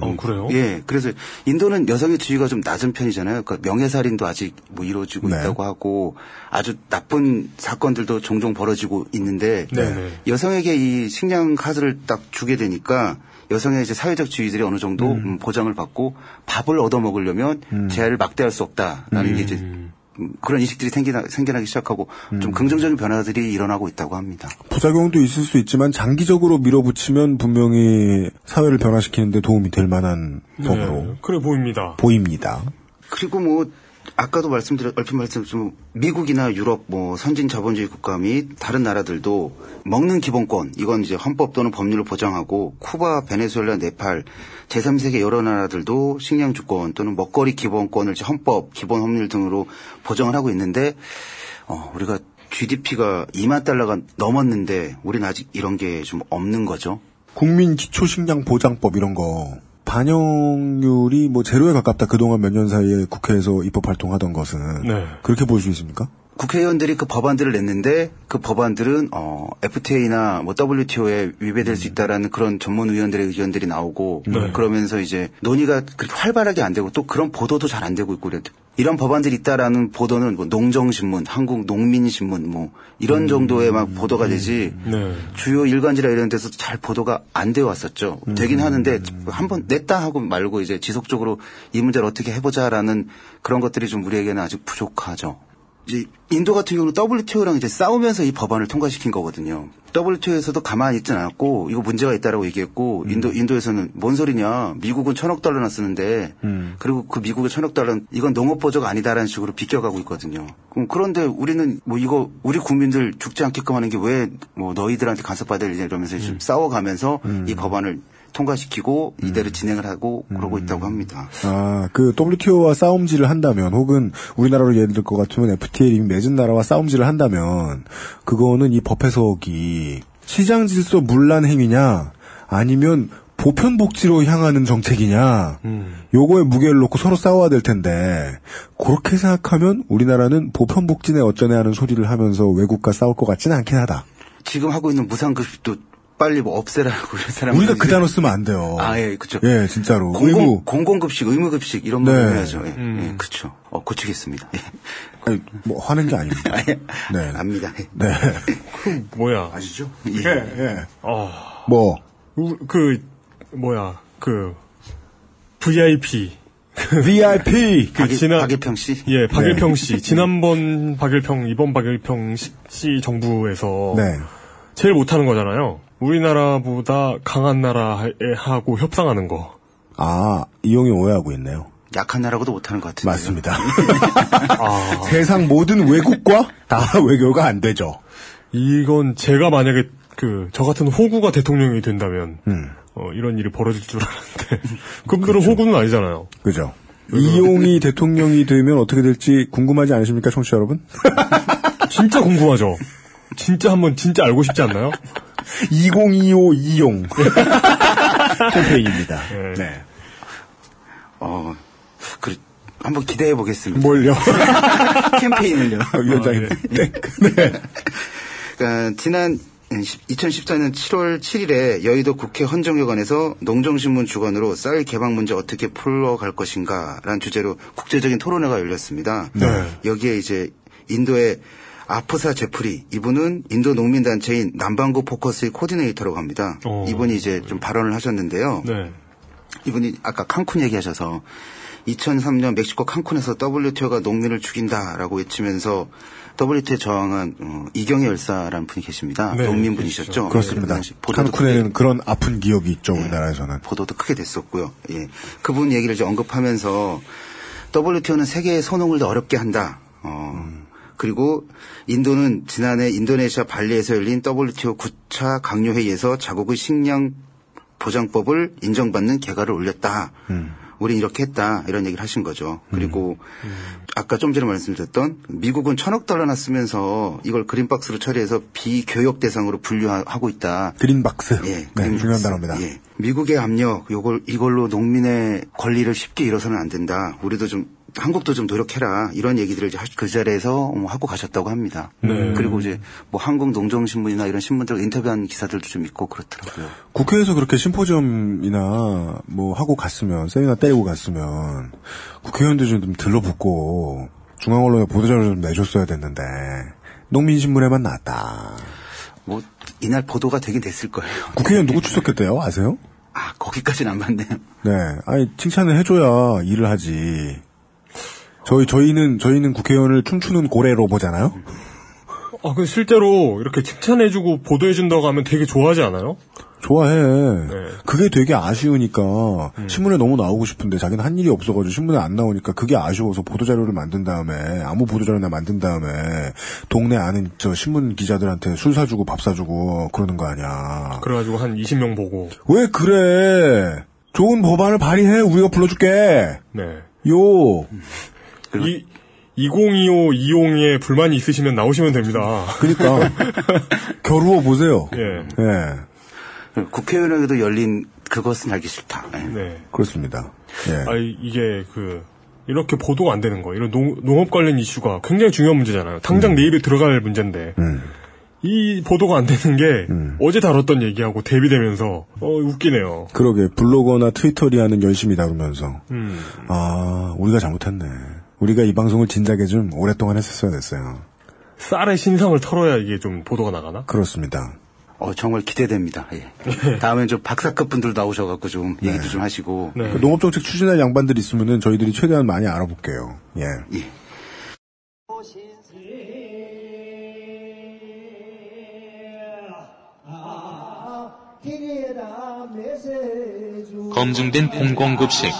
어 그래요? 예, 그래서 인도는 여성의 지위가 좀 낮은 편이잖아요. 그러니까 명예살인도 아직 뭐 이루어지고 네. 있다고 하고 아주 나쁜 사건들도 종종 벌어지고 있는데 네네. 여성에게 이 식량 카드를 딱 주게 되니까 여성의 이제 사회적 지위들이 어느 정도 음, 보장을 받고 밥을 얻어 먹으려면 재해를 막대할 수 없다라는 게 이제 음, 그런 인식들이 생기나, 생겨나기 시작하고 좀 긍정적인 변화들이 일어나고 있다고 합니다. 부작용도 있을 수 있지만 장기적으로 밀어붙이면 분명히 사회를 변화시키는데 도움이 될 만한 법으로 네, 그래 보입니다. 보입니다. 그리고 뭐 아까도 말씀드렸 얼핏 말씀드렸지만 미국이나 유럽 뭐 선진 자본주의 국가 및 다른 나라들도 먹는 기본권 이건 이제 헌법 또는 법률로 보장하고 쿠바, 베네수엘라, 네팔 제3세계 여러 나라들도 식량 주권 또는 먹거리 기본권을 헌법, 기본 법률 등으로 보장을 하고 있는데 어 우리가 GDP가 2만 달러가 넘었는데 우리는 아직 이런 게 좀 없는 거죠. 국민 기초식량 보장법 이런 거 반영률이 뭐 제로에 가깝다 그동안 몇 년 사이에 국회에서 입법 활동하던 것은 네. 그렇게 볼 수 있습니까? 국회의원들이 그 법안들을 냈는데 그 법안들은 어 FTA나 뭐 WTO에 위배될 수 있다라는 그런 전문 의원들의 의견들이 나오고 네. 그러면서 이제 논의가 그렇게 활발하게 안 되고 또 그런 보도도 잘 안 되고 있고 그래요. 이런 법안들이 있다라는 보도는 뭐 농정신문, 한국 농민신문 뭐 이런 정도의 막 보도가 되지 네. 주요 일간지라 이런 데서 잘 보도가 안 되어 왔었죠. 되긴 하는데 한번 냈다 하고 말고 이제 지속적으로 이 문제를 어떻게 해보자라는 그런 것들이 좀 우리에게는 아직 부족하죠. 이제 인도 같은 경우는 WTO랑 이제 싸우면서 이 법안을 통과시킨 거거든요. WTO에서도 가만히 있진 않았고 이거 문제가 있다라고 얘기했고 인도 인도에서는 뭔 소리냐? 미국은 천억 달러나 쓰는데 그리고 그 미국의 천억 달러는 이건 농업 보조가 아니다라는 식으로 비껴가고 있거든요. 그럼 그런데 우리는 뭐 이거 우리 국민들 죽지 않게끔 하는 게 왜 뭐 너희들한테 간섭받을 이러면서 좀 싸워가면서 이 법안을 통과시키고 이대로 진행을 하고 그러고 있다고 합니다. 아, 그 WTO와 싸움질을 한다면 혹은 우리나라로 예를 들 것 같으면 FTA를 이미 맺은 나라와 싸움질을 한다면 그거는 이 법 해석이 시장 질서 문란 행위냐? 아니면 보편 복지로 향하는 정책이냐? 요거에 무게를 놓고 서로 싸워야 될 텐데 그렇게 생각하면 우리나라는 보편 복지네 어쩌네 하는 소리를 하면서 외국과 싸울 것 같지는 않긴 하다. 지금 하고 있는 무상급식도 빨리 뭐 없애라고 이런 사람 우리가 그 단어 쓰면 안 돼요. 아, 예, 그쵸. 예, 진짜로. 공공, 의무. 공공급식, 의무급식 이런 네. 거 해야죠. 예, 예, 그쵸. 어, 고치겠습니다. 예. 아니, 뭐 화낸 게 아닙니다. 아, 예. 네. 압니다. 예. 네. 그 뭐야? 아시죠? 예, 예. 어, 뭐 우- 그 뭐야? 그 VIP VIP 그 박일- 지난 박일평 씨? 예, 박일평 네. 씨. 지난번 박일평, 이번 박일평 씨- 씨 정부에서 네. 제일 못하는 거잖아요. 우리나라보다 강한 나라하고 협상하는 거. 아, 이용이 오해하고 있네요. 약한 나라고도 못하는 것 같은데. 맞습니다. 아, 세상 모든 외국과 다 외교가 안 되죠. 이건 제가 만약에 그 저 같은 호구가 대통령이 된다면 음, 어, 이런 일이 벌어질 줄 알았는데 그분들은 호구는 아니잖아요. 그죠. 이용이 대통령이 되면 어떻게 될지 궁금하지 않으십니까, 청취자 여러분? 진짜 궁금하죠. 진짜 한번 진짜 알고 싶지 않나요? 2025 이용 캠페인입니다. 네. 네. 어, 그, 한번 기대해 보겠습니다. 뭘요? 캠페인을요. 위원장님. 네. 네. 그러니까 지난 2014년 7월 7일에 여의도 국회 헌정회관에서 농정신문 주관으로 쌀 개방 문제 어떻게 풀어갈 것인가라는 주제로 국제적인 토론회가 열렸습니다. 네. 여기에 이제 인도의 아프사 제프리 이분은 인도 농민단체인 남반구 포커스의 코디네이터라고 합니다. 어. 이분이 이제 좀 발언을 하셨는데요. 네. 이분이 아까 칸쿤 얘기하셔서 2003년 멕시코 칸쿤에서 WTO가 농민을 죽인다라고 외치면서 WTO에 저항한 어, 이경희 열사라는 분이 계십니다. 네, 농민 분이셨죠? 그렇습니다. 그 당시 보도도 칸쿤에는 그런 아픈 기억이 있죠, 우리나라에서는. 보도도 크게 됐었고요. 예. 그분 얘기를 이제 언급하면서 WTO는 세계의 소농을 더 어렵게 한다. 어, 그리고 인도는 지난해 인도네시아 발리에서 열린 WTO 9차 강요회의에서 자국의 식량 보장법을 인정받는 개가를 올렸다. 우린 이렇게 했다 이런 얘기를 하신 거죠. 그리고 아까 좀 전에 말씀드렸던 미국은 천억 달러나 쓰면서 이걸 그린박스로 처리해서 비교역 대상으로 분류하고 있다. 그린박스. 예, 네, 그린박스. 중요한 단어입니다. 예. 미국의 압력, 요걸 이걸로 농민의 권리를 쉽게 잃어서는 안 된다. 우리도 좀 한국도 좀 노력해라 이런 얘기들을 이제 하- 그 자리에서 뭐 하고 가셨다고 합니다. 네. 그리고 이제 뭐 한국 농정신문이나 이런 신문들 인터뷰한 기사들도 좀 있고 그렇더라고요. 국회에서 그렇게 심포지엄이나 뭐 하고 갔으면 세미나 때리고 갔으면 국회의원들 좀 들러붙고 중앙 언론에 보도자료 좀 내줬어야 됐는데 농민신문에만 나왔다. 뭐 이날 보도가 되긴 됐을 거예요. 국회의원 누구 출석했대요? 아세요? 아 거기까지는 안 봤네요. 네, 아니 칭찬을 해줘야 일을 하지. 저희 저희는 저희는 국회의원을 춤추는 고래로 보잖아요. 아, 근데 실제로 이렇게 칭찬해주고 보도해준다고 하면 되게 좋아하지 않아요? 좋아해. 네. 그게 되게 아쉬우니까 음. 신문에 너무 나오고 싶은데 자기는 한 일이 없어가지고 신문에 안 나오니까 그게 아쉬워서 보도 자료를 만든 다음에 아무 보도 자료나 만든 다음에 동네 아는 저 신문 기자들한테 술 사주고 밥 사주고 그러는 거 아니야. 그래가지고 한 20명 보고. 왜 그래? 좋은 법안을 발의해 우리가 불러줄게. 네. 요. 이, 2025 이용에 불만이 있으시면 나오시면 됩니다. 그러니까 겨루어 보세요. 예. 예. 국회의원에게도 열린 그것은 알기 싫다. 예. 네. 그렇습니다. 예. 아, 이게 그, 이렇게 보도가 안 되는 거. 이런 농, 농업 관련 이슈가 굉장히 중요한 문제잖아요. 당장 내일에 들어갈 문제인데. 음. 이 보도가 안 되는 게 어제 다뤘던 얘기하고 대비되면서 어 웃기네요. 그러게 블로거나 트위터리아는 열심히 다루면서 음. 아 우리가 잘못했네. 우리가 이 방송을 진작에 좀 오랫동안 했었어야 됐어요. 쌀의 신상을 털어야 이게 좀 보도가 나가나? 그렇습니다. 어, 정말 기대됩니다. 예. 다음엔 좀 박사급 분들 나오셔갖고 좀 얘기도 좀 하시고. 네. 그 농업정책 추진할 양반들 있으면은 저희들이 최대한 많이 알아볼게요. 예. 예. 검증된 공공급식.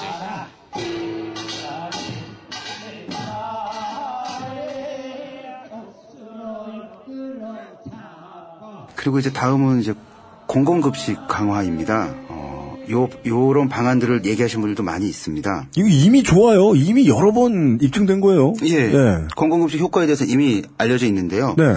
그리고 이제 다음은 이제 공공급식 강화입니다. 어, 요, 요런 방안들을 얘기하신 분들도 많이 있습니다. 이거 이미 좋아요. 이미 여러 번 입증된 거예요. 예. 네. 공공급식 효과에 대해서 이미 알려져 있는데요. 네.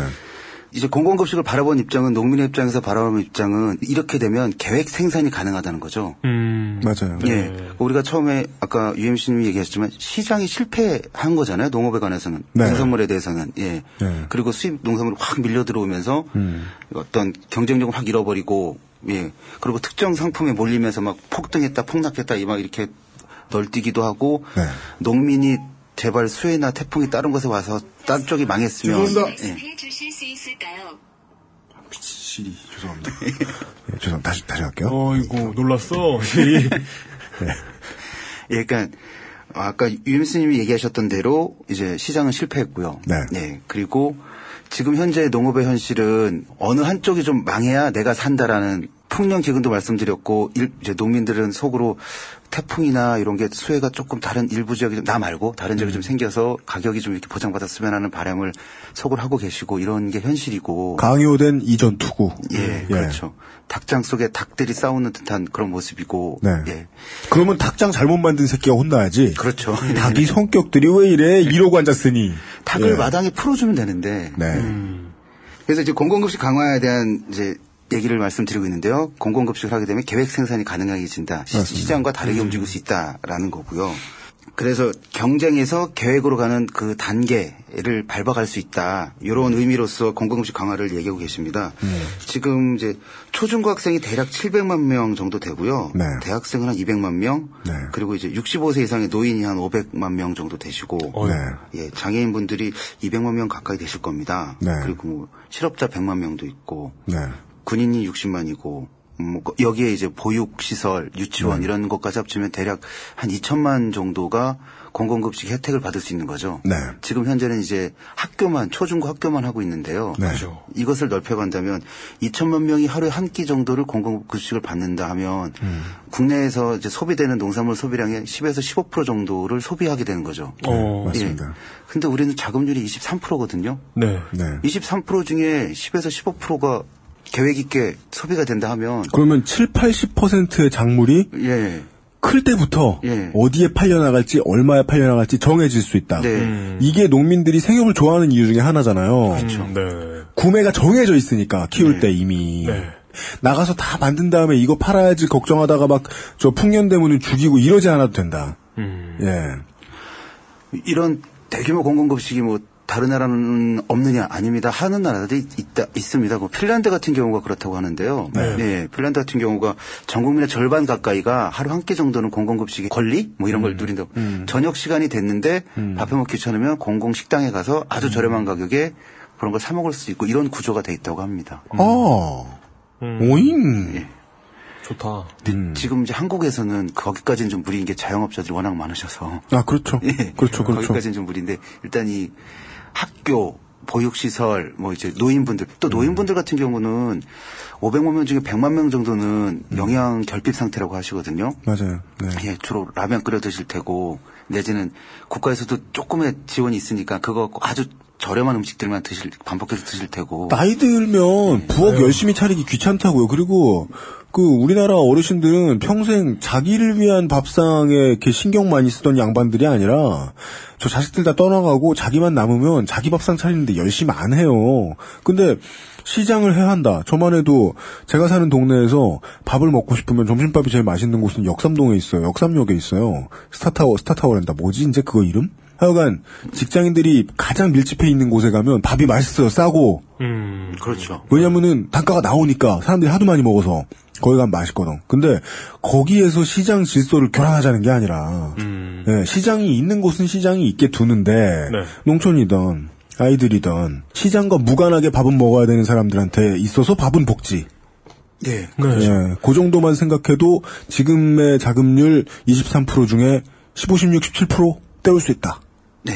이제 공공급식을 바라본 입장은 농민의 입장에서 바라보는 입장은 이렇게 되면 계획 생산이 가능하다는 거죠. 음. 맞아요. 예. 우리가 처음에 아까 UMC님이 얘기하셨지만 시장이 실패한 거잖아요. 농업에 관해서는. 네. 농산물에 대해서는. 예. 네. 그리고 수입 농산물이 확 밀려 들어오면서 음. 어떤 경쟁력을 확 잃어버리고 예. 그리고 특정 상품에 몰리면서 막 폭등했다, 폭락했다, 이 막 이렇게 널뛰기도 하고 네. 농민이 제발 수해나 태풍이 다른 곳에 와서 딴 쪽이 망했으면 죄송합니다. 예. 있을까요? 시리 죄송합니다. 예, 죄송 다시 다시 할게요. 어이구 놀랐어. 이- 예, 그러니까 아까 유임스님이 얘기하셨던 대로 이제 시장은 실패했고요. 네. 그리고 지금 현재 농업의 현실은 어느 한쪽이 좀 망해야 내가 산다라는 풍년 기근도 말씀드렸고 일- 이제 농민들은 속으로 태풍이나 이런 게 수해가 조금 다른 일부 지역이 좀 나 말고 다른 지역이 좀 생겨서 가격이 좀 이렇게 보장받았으면 하는 바람을 속으로 하고 계시고 이런 게 현실이고 강요된 이전 투구. 예, 그렇죠. 닭장 속에 닭들이 싸우는 듯한 그런 모습이고 네. 예. 그러면 닭장 잘못 만든 새끼가 혼나야지. 그렇죠. 닭이 성격들이 왜 이래? 이러고 앉았으니. 닭을 예. 마당에 풀어주면 되는데. 네. 그래서 이제 공공급식 강화에 대한 이제 얘기를 말씀드리고 있는데요. 공공급식을 하게 되면 계획 생산이 가능해진다. 시- 시장과 다르게 움직일 수 있다라는 거고요. 그래서 경쟁에서 계획으로 가는 그 단계를 밟아갈 수 있다. 이런 의미로서 공공급식 강화를 얘기하고 계십니다. 지금 이제 초중고 학생이 대략 700만 명 정도 되고요. 네. 대학생은 한 200만 명. 네. 그리고 이제 65세 이상의 노인이 한 500만 명 정도 되시고. 네. 예, 장애인 분들이 200만 명 가까이 되실 겁니다. 네. 그리고 뭐 실업자 100만 명도 있고 네. 군인이 60만이고 뭐 여기에 이제 보육 시설, 유치원 네. 이런 것까지 합치면 대략 한 2천만 정도가 공공급식 혜택을 받을 수 있는 거죠. 네. 지금 현재는 이제 학교만 초중고 학교만 하고 있는데요. 네. 이것을 넓혀간다면 2천만 명이 하루에 한 끼 정도를 공공급식을 받는다 하면 음. 국내에서 이제 소비되는 농산물 소비량의 10에서 15% 정도를 소비하게 되는 거죠. 어. 맞습니다. 근데 우리는 자금률이 23%거든요. 네. 네. 23% 중에 10에서 15%가 계획 있게 소비가 된다 하면 그러면 7, 80%의 작물이 예. 클 때부터 예. 어디에 팔려나갈지 얼마에 팔려나갈지 정해질 수 있다. 네. 이게 농민들이 생육을 좋아하는 이유 중에 하나잖아요. 그렇죠. 네. 구매가 정해져 있으니까 키울 네. 때 이미 네. 나가서 다 만든 다음에 이거 팔아야지 걱정하다가 막 저 풍년되면 죽이고 이러지 않아도 된다. 음. 예. 이런 대규모 공공급식이 뭐 다른 나라는 없느냐 아닙니다. 하는 나라들이 있다 있습니다. 그 핀란드 같은 경우가 그렇다고 하는데요. 네. 예, 핀란드 같은 경우가 전 국민의 절반 가까이가 하루 한 끼 정도는 공공급식의 권리 뭐 이런 걸 누린다. 음. 저녁 시간이 됐는데 밥해 먹기 귀찮으면 공공 식당에 가서 아주 음. 저렴한 가격에 그런 걸 사 먹을 수 있고 이런 구조가 돼 있다고 합니다. 어. 음. 오잉. 예. 좋다. 음. 지금 이제 한국에서는 거기까지는 좀 무리인 게 자영업자들이 워낙 많으셔서 아 그렇죠. 예. 그렇죠. 그렇죠. 거기까지는 좀 무리인데 일단 이 학교 보육시설 뭐 이제 노인분들 또 음. 노인분들 같은 경우는 500만 명 중에 100만 명 정도는 음. 영양 결핍 상태라고 하시거든요. 맞아요. 네. 예, 주로 라면 끓여 드실 테고 내지는 국가에서도 조금의 지원이 있으니까 그거 아주 저렴한 음식들만 드실 반복해서 드실 테고 나이 들면 부엌 열심히 차리기 귀찮다고요. 그리고 그 우리나라 어르신들은 평생 자기를 위한 밥상에 이렇게 신경 많이 쓰던 양반들이 아니라 저 자식들 다 떠나가고 자기만 남으면 자기 밥상 차리는데 열심히 안 해요. 근데 시장을 해야 한다. 저만 해도 제가 사는 동네에서 밥을 먹고 싶으면 점심밥이 제일 맛있는 곳은 역삼동에 있어요. 역삼역에 있어요. 스타타워, 스타타워란다. 뭐지 이제 그거 이름? 하여간 직장인들이 가장 밀집해 있는 곳에 가면 밥이 맛있어요. 싸고 음. 그렇죠. 왜냐면은 단가가 나오니까 사람들이 하도 많이 먹어서 거기 가면 맛있거든. 근데 거기에서 시장 질서를 교란하자는 게 아니라 음. 예, 시장이 있는 곳은 시장이 있게 두는데 네. 농촌이든 아이들이든 시장과 무관하게 밥은 먹어야 되는 사람들한테 있어서 밥은 복지. 예. 네. 예, 그 정도만 생각해도 지금의 자금률 23% 중에 15, 16, 17% 때울 수 있다. 네.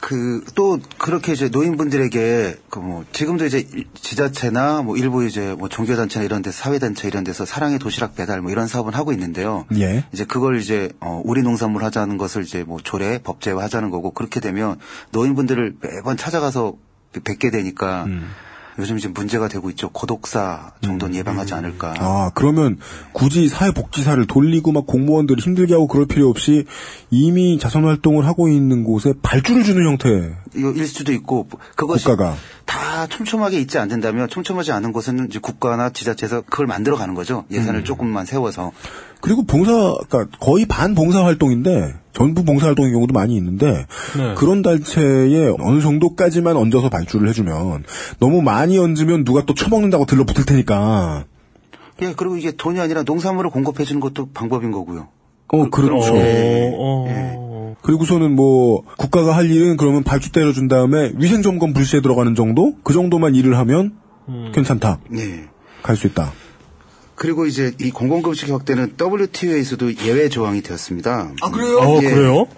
그, 또, 그렇게 이제 노인분들에게, 그 뭐, 지금도 이제 지자체나 뭐 일부 이제 뭐 종교단체나 이런 데 사회단체 이런 데서 사랑의 도시락 배달 뭐 이런 사업은 하고 있는데요. 예. 이제 그걸 이제, 어, 우리 농산물 하자는 것을 이제 뭐 조례, 법제화 하자는 거고 그렇게 되면 노인분들을 매번 찾아가서 뵙게 되니까 음. 요즘 이제 문제가 되고 있죠. 고독사 정도는 예방하지 않을까. 아, 그러면 굳이 사회복지사를 돌리고 막 공무원들을 힘들게 하고 그럴 필요 없이 이미 자선 활동을 하고 있는 곳에 발주를 주는 형태. 일 수도 있고 그것이 국가가. 다 촘촘하게 있지 않는다면 촘촘하지 않은 곳은 이제 국가나 지자체에서 그걸 만들어 가는 거죠. 예산을 음. 조금만 세워서 그리고 봉사, 그러니까 거의 반 봉사 활동인데 전부 봉사 활동의 경우도 많이 있는데 네. 그런 단체에 어느 정도까지만 얹어서 발주를 해주면 너무 많이 얹으면 누가 또 처먹는다고 들러붙을 테니까. 예 그리고 이게 돈이 아니라 농산물을 공급해 주는 것도 방법인 거고요. 어, 그렇죠. 어, 예. 어. 그리고서는 뭐 국가가 할 일은 그러면 발주 때려준 다음에 위생 점검 불시에 들어가는 정도 그 정도만 일을 하면 괜찮다 네. 갈수 있다. 그리고 이제 이 공공급식 확대는 WTO에서도 예외 조항이 되었습니다. 아 그래요? 어, 예. 그래요?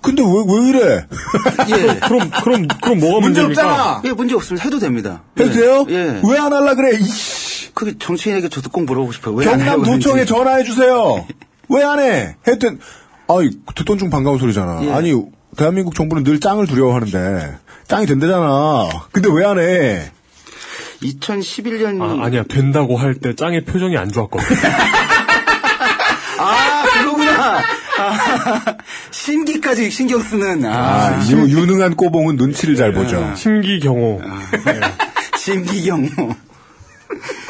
근데 왜 왜 이래? 예. 그럼, 그럼, 그럼 뭐가 문제 문제입니까? 없잖아. 예, 문제 없으면 해도 됩니다. 해도 예. 돼요? 예. 왜 안 할라 그래? 이씨. 그게 정치인에게 저도 꼭 물어보고 싶어요. 왜안 하려고 경남 도청에 하는지. 전화해 주세요. 왜 안 해? 했든 아이 듣던 중 반가운 소리잖아. 예. 아니 대한민국 정부는 늘 짱을 두려워하는데 짱이 된대잖아. 근데 왜 안 해? 2011년 아, 아니야. 된다고 할 때 짱의 표정이 안 좋았거든. 아, 그거구나. 아, 심기까지 신경 쓰는, 아, 아, 유, 유능한 꼬봉은 눈치를 잘 보죠. 심기경호. 심기경.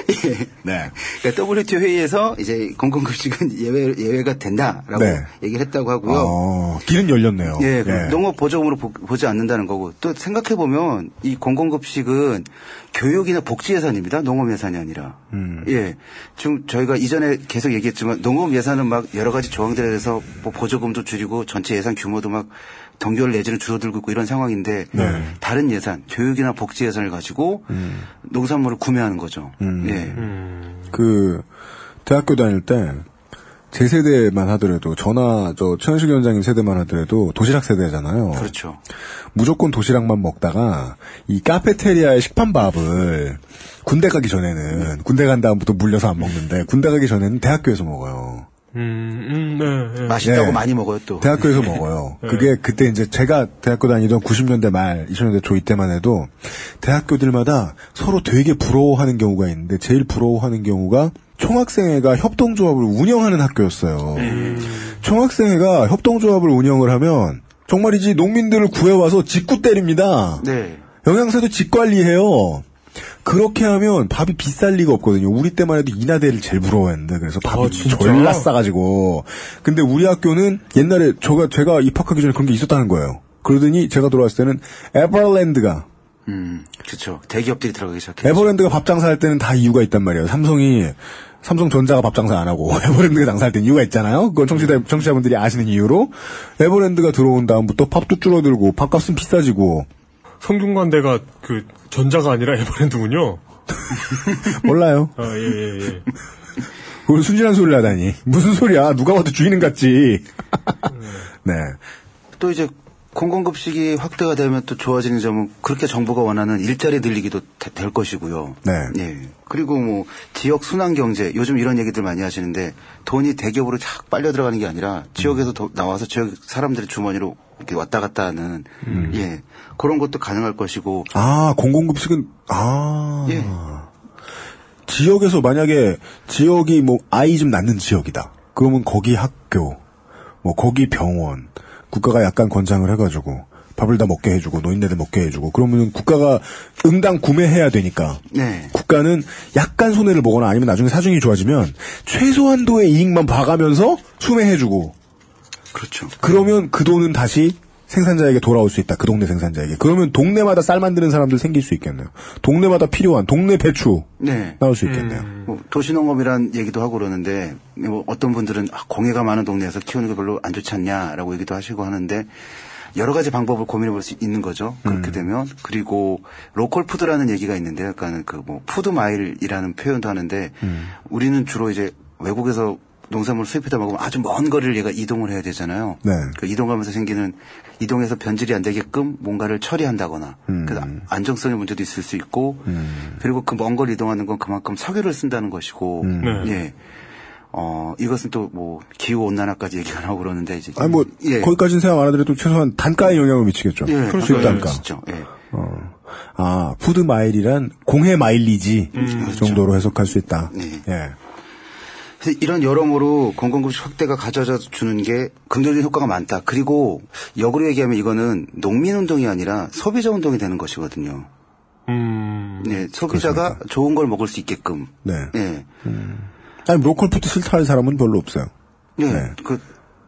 예. 네. 그러니까 WTO 회의에서 이제 공공급식은 예외, 예외가 된다라고 네. 얘기를 했다고 하고요. 어, 길은 열렸네요. 예, 그럼 농업 보조금으로 보, 지 않는다는 거고 또 생각해 보면 이 공공급식은 교육이나 복지 예산입니다. 농업 예산이 아니라. 음. 예, 지금 저희가 이전에 계속 얘기했지만 농업 예산은 막 여러 가지 조항들에 대해서 뭐 보조금도 줄이고 전체 예산 규모도 막 동결 내지는 줄어들고 있고 이런 상황인데 네. 다른 예산, 교육이나 복지 예산을 가지고 음. 농산물을 구매하는 거죠. 예. 그 대학교 다닐 때 제 세대만 하더라도 저나 저 최현식 위원장님 세대만 하더라도 도시락 세대잖아요. 그렇죠. 무조건 도시락만 먹다가 이 카페테리아의 식판밥을 군대 가기 전에는 군대 간 다음부터 물려서 안 먹는데 군대 가기 전에는 대학교에서 먹어요. 음, 음, 네, 네. 맛있다고 예. 많이 먹어요 또. 대학교에서 먹어요. 네. 그게 그때 이제 제가 대학교 다니던 90년대 말, 2000년대 초 이때만 해도 대학교들마다 서로 되게 부러워하는 경우가 있는데 제일 부러워하는 경우가 총학생회가 협동조합을 운영하는 학교였어요. 총학생회가 협동조합을 운영을 하면 정말이지 농민들을 구해와서 직구 때립니다. 네. 영양사도 직관리해요. 그렇게 하면 밥이 비쌀 리가 없거든요. 우리 때만 해도 이나대를 제일 부러워했는데 그래서 밥이 아? 졸라 싸가지고. 근데 우리 학교는 옛날에 제가 제가 입학하기 전에 그런 게 있었다는 거예요. 그러더니 제가 돌아왔을 때는 에버랜드가 음, 그렇죠. 대기업들이 들어가기 시작했죠. 에버랜드가 밥 장사할 때는 다 이유가 있단 말이에요. 삼성이 삼성전자가 밥 장사 안 하고 에버랜드가 장사할 때는 이유가 있잖아요. 그건 청취자, 청취자분들이 아시는 이유로 에버랜드가 들어온 다음부터 밥도 줄어들고 밥값은 비싸지고 성균관대가 그 전자가 아니라 에버랜드군요. 몰라요. 아, 예, 예, 예. 그걸 순진한 소리를 하다니. 무슨 소리야. 누가 봐도 주인은 같지. 네. 또 이제 공공급식이 확대가 되면 또 좋아지는 점은 그렇게 정부가 원하는 일자리 늘리기도 되- 될 것이고요. 네. 예. 그리고 뭐 지역 순환 경제 요즘 이런 얘기들 많이 하시는데 돈이 대기업으로 착 빨려 들어가는 게 아니라 지역에서 더 나와서 지역 사람들의 주머니로 이렇게 왔다 갔다 하는 예 그런 것도 가능할 것이고 아, 공공급식은, 아. 예. 지역에서 만약에 지역이 뭐 아이 좀 낳는 지역이다. 그러면 거기 학교, 뭐 거기 병원, 국가가 약간 권장을 해가지고 밥을 다 먹게 해주고 노인네들 먹게 해주고 그러면 국가가 응당 구매해야 되니까 네. 국가는 약간 손해를 보거나 아니면 나중에 사정이 좋아지면 최소한도의 이익만 봐가면서 수매해주고 그렇죠. 그러면 그 돈은 다시 생산자에게 돌아올 수 있다. 그 동네 생산자에게. 그러면 동네마다 쌀 만드는 사람들 생길 수 있겠네요. 동네마다 필요한 동네 배추 네. 나올 수 있겠네요. 뭐 도시농업이란 얘기도 하고 그러는데 뭐 어떤 분들은 아, 공해가 많은 동네에서 키우는 게 별로 안 좋지 않냐라고 얘기도 하시고 하는데 여러 가지 방법을 고민해 볼 수 있는 거죠. 그렇게 되면 그리고 local food라는 얘기가 있는데 약간 그 뭐 food mile이라는 표현도 하는데 우리는 주로 이제 외국에서 농산물 수입해다 먹으면 아주 먼 거리를 얘가 이동을 해야 되잖아요. 네. 그 이동하면서 생기는 이동해서 변질이 안 되게끔 뭔가를 처리한다거나 그 안정성의 문제도 있을 수 있고 그리고 그 먼 걸 이동하는 건 그만큼 석유를 쓴다는 것이고 네. 예. 어 이것은 또 뭐 기후 온난화까지 얘기가 나오고 그러는데 이제 아니 뭐 예. 거기까지는 생각 안 하더라도 최소한 단가에 영향을 미치겠죠. 예, 수입 단가. 진짜. 예. 어. 아 food mile이란 공해 마일리지 정도로 해석할 수 있다. 네. 예. 이런 여러모로 공공급식 확대가 가져다 주는 게 긍정적인 효과가 많다. 그리고 역으로 얘기하면 이거는 농민 운동이 아니라 소비자 운동이 되는 것이거든요. 음. 네, 소비자가 좋은 걸 먹을 수 있게끔. 네. 네. 아니 local food 싫다는 사람은 별로 없어요. 네. 네. 그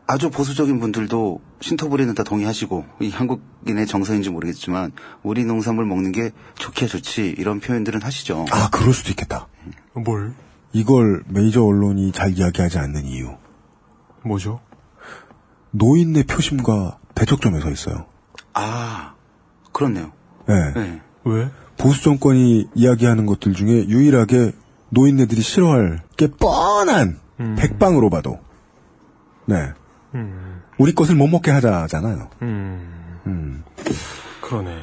아주 보수적인 분들도 신토부리는 다 동의하시고 이 한국인의 정서인지 모르겠지만 우리 농산물 먹는 게 좋게 좋지 이런 표현들은 하시죠. 아 그럴 수도 있겠다. 뭘? 이걸 메이저 언론이 잘 이야기하지 않는 이유. 뭐죠? 노인네 표심과 대척점에 서 있어요. 아, 그렇네요. 예. 네. 왜? 보수 정권이 이야기하는 것들 중에 유일하게 노인네들이 싫어할 게 뻔한 백방으로 봐도 네 음. 우리 것을 못 먹게 하자잖아요. 음. 음. 그러네.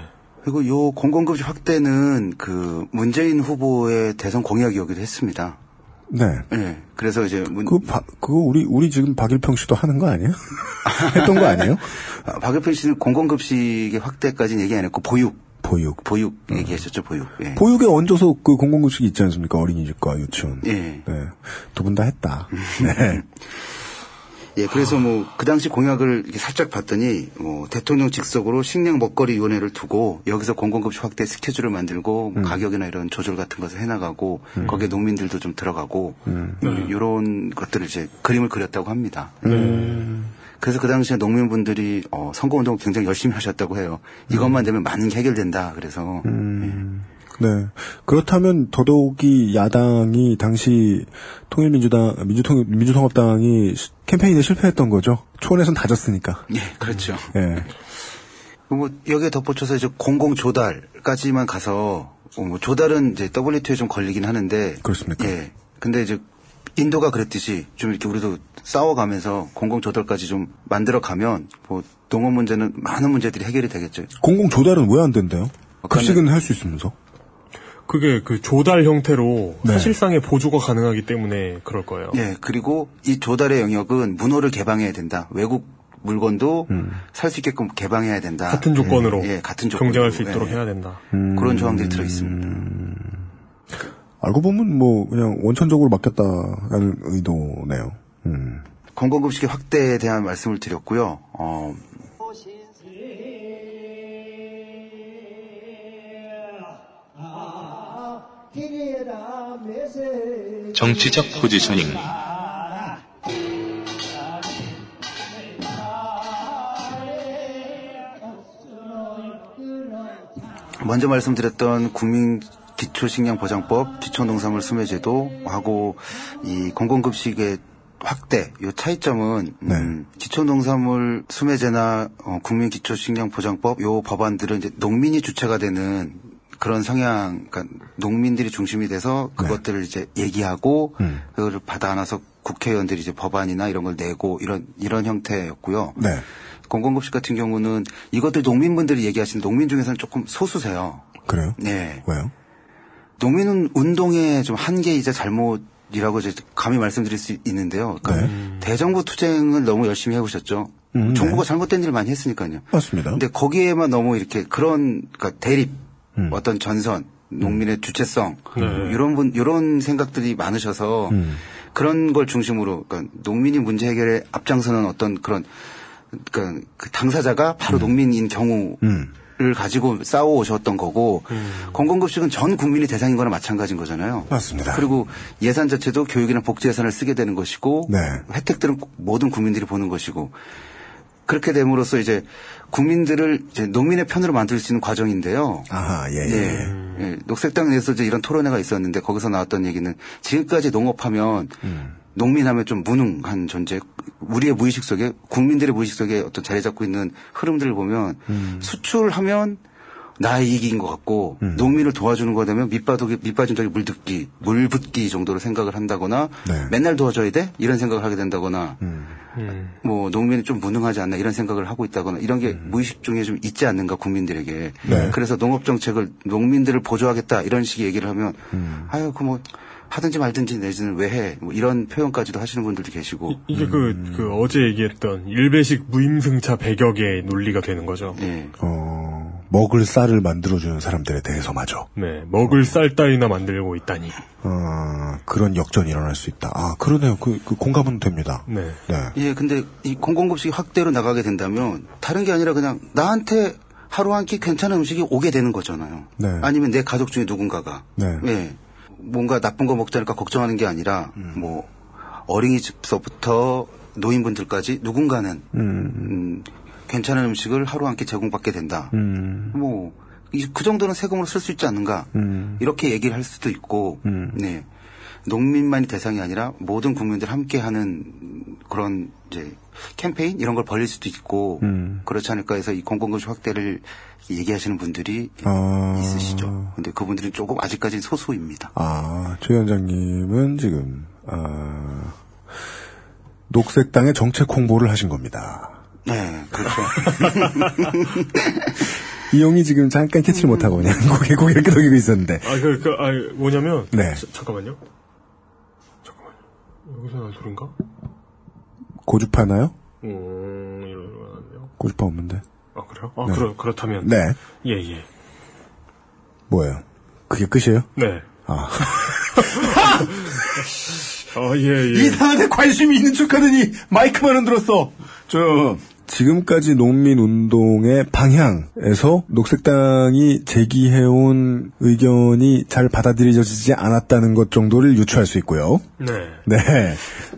그리고 요 공공급식 확대는 그 문재인 후보의 대선 공약이었기도 했습니다. 네. 네. 그래서 이제 문, 그 바- 그거 우리 우리 지금 박일평 씨도 하는 거 아니에요? 했던 거 아니에요? 아, 박일평 씨는 공공급식의 확대까지는 얘기 안 했고 보육, 보육. 보육 얘기하셨죠, 보육. 예. 보육에 얹어서 그 공공급식이 있지 않습니까? 어린이집과 유치원. 예. 네. 두 분 다 했다. 네. 예, 그래서 뭐 그 당시 공약을 이렇게 살짝 봤더니 뭐 대통령 직속으로 식량 먹거리 위원회를 두고 여기서 공공급식 확대 스케줄을 만들고 뭐 가격이나 이런 조절 같은 것을 해나가고 거기에 농민들도 좀 들어가고 이런 것들을 이제 그림을 그렸다고 합니다. 그래서 그 당시에 농민분들이 어, 선거운동을 굉장히 열심히 하셨다고 해요. 이것만 되면 많은 게 해결된다. 그래서 네. 그렇다면 더더욱이 야당이 당시 통일민주당, 민주통, 민주통합당이 시- 캠페인에 실패했던 거죠. 초원에선 다 졌으니까. 예, 그렇죠. 예. 뭐 여기에 덧붙여서 이제 공공 조달까지만 가서 어, 뭐 조달은 이제 WTO에 좀 걸리긴 하는데 그렇습니까? 예. 근데 이제 인도가 그랬듯이 좀 이렇게 우리도 싸워가면서 공공 조달까지 좀 만들어 가면 뭐 농업 문제는 많은 문제들이 해결이 되겠죠. 공공 조달은 왜 안 된대요? 어, 급식은 할 수 있으면서. 그게 그 조달 형태로 네. 사실상의 보조가 가능하기 때문에 그럴 거예요. 예. 그리고 이 조달의 영역은 문호를 개방해야 된다. 외국 물건도 살수 있게끔 개방해야 된다. 음. 같은 조건으로 예, 예, 같은 조건으로 경쟁할 수 있도록 예. 해야 된다. 그런 조항들이 들어 있습니다. 알고 보면 뭐 그냥 원천적으로 맡겼다는 의도네요. 음. 공공급식의 확대에 대한 말씀을 드렸고요. 어, 정치적 포지셔닝. 먼저 말씀드렸던 국민 기초식량보장법, 기초농산물 수매제도 하고 이 공공급식의 확대, 요 차이점은 음, 기초농산물 수매제나 어, 국민기초식량보장법 요 법안들은 이제 농민이 주체가 되는 그런 성향, 그러니까 농민들이 중심이 돼서 그것들을 이제 얘기하고 그거를 받아 안아서 국회의원들이 이제 법안이나 이런 걸 내고 이런 이런 형태였고요. 네. 공공급식 같은 경우는 이것들 농민분들이 얘기하시는 농민 중에서는 조금 소수세요. 그래요? 네. 왜요? 농민은 운동의 좀 한계이자 잘못이라고 이제 감히 말씀드릴 수 있는데요. 그러니까 대정부 투쟁을 너무 열심히 해오셨죠. 네. 음, 정부가 네. 잘못된 일을 많이 했으니까요. 맞습니다. 근데 거기에만 너무 이렇게 그런 그러니까 대립, 음. 어떤 전선, 농민의 주체성 네. 이런 분 이런 생각들이 많으셔서 음. 그런 걸 중심으로 그러니까 농민이 문제 해결에 앞장서는 어떤 그런 그러니까 그 당사자가 바로 농민인 경우. 음. 를 가지고 싸워 오셨던 거고 공공급식은 전 국민이 대상인 거나 마찬가지인 거잖아요. 맞습니다. 그리고 예산 자체도 교육이나 복지 예산을 쓰게 되는 것이고 네. 혜택들은 꼭 모든 국민들이 보는 것이고 그렇게 됨으로써 이제 국민들을 이제 농민의 편으로 만들 수 있는 과정인데요. 아하, 예, 예. 예. 예. 녹색당 내에서 이제 이런 토론회가 있었는데 거기서 나왔던 얘기는 지금까지 농업하면 음. 농민하면 좀 무능한 존재, 우리의 무의식 속에 국민들의 무의식 속에 어떤 자리 잡고 있는 흐름들을 보면 음. 수출하면 나의 이익인 것 같고 음. 농민을 도와주는 거 되면 밑바닥에 밑빠진 덕에 물듣기, 물붓기 정도로 생각을 한다거나 네. 맨날 도와줘야 돼 이런 생각을 하게 된다거나 음. 뭐 농민이 좀 무능하지 않나 이런 생각을 하고 있다거나 이런 게 무의식 중에 좀 있지 않는가 국민들에게 네. 그래서 농업 정책을 농민들을 보조하겠다 이런 식의 얘기를 하면 음. 아유 그뭐 하든지 말든지 내지는 왜 해? 뭐 이런 표현까지도 하시는 분들도 계시고 이 게 그, 그 어제 얘기했던 일배식 무임승차 배격의 논리가 되는 거죠. 예. 어, 먹을 쌀을 만들어주는 사람들에 대해서마저. 네, 먹을 쌀 따위나 만들고 있다니. 어, 그런 역전이 일어날 수 있다. 아, 그러네요. 그, 그 공감은 됩니다. 네. 네. 예, 근데 이 공공급식이 확대로 나가게 된다면 다른 게 아니라 그냥 나한테 하루 한 끼 괜찮은 음식이 오게 되는 거잖아요. 네. 아니면 내 가족 중에 누군가가 네. 예. 뭔가 나쁜 거 먹자니까 걱정하는 게 아니라 음. 뭐 어린이집서부터 노인분들까지 누군가는 음, 괜찮은 음식을 하루 한끼 제공받게 된다. 음. 뭐, 이- 그 정도는 세금으로 쓸 수 있지 않는가. 음. 이렇게 얘기를 할 수도 있고, 네. 농민만이 대상이 아니라 모든 국민들 함께 하는 그런 이제 캠페인 이런 걸 벌릴 수도 있고, 음. 그렇지 않을까 해서 이 공공급식 확대를 얘기하시는 분들이 아. 있으시죠. 근데 그분들은 조금 아직까지는 소수입니다. 아, 최 위원장님은 지금, 아, 녹색당의 정책 홍보를 하신 겁니다. 네, 그렇죠. 이용이 지금 잠깐 캐치를 못하고 그냥 고개, 고개를 끄덕이고 있었는데. 아, 그, 그, 아, 뭐냐면. 네. 자- 잠깐만요. 잠깐만요. 여기서 난 소린가? 고주파나요? 음, 이러면 안 돼요. 고주파 없는데. 아, 그래요? 아, 네. 그렇, 그렇다면. 네. 예, 예. 뭐예요? 그게 끝이에요? 네. 아. 어, 예, 예. 이 사안에 관심이 있는 척하더니 마이크만 흔들었어. 저 지금까지 농민 운동의 방향에서 녹색당이 제기해온 의견이 잘 받아들여지지 않았다는 것 정도를 유추할 수 있고요. 네. 네.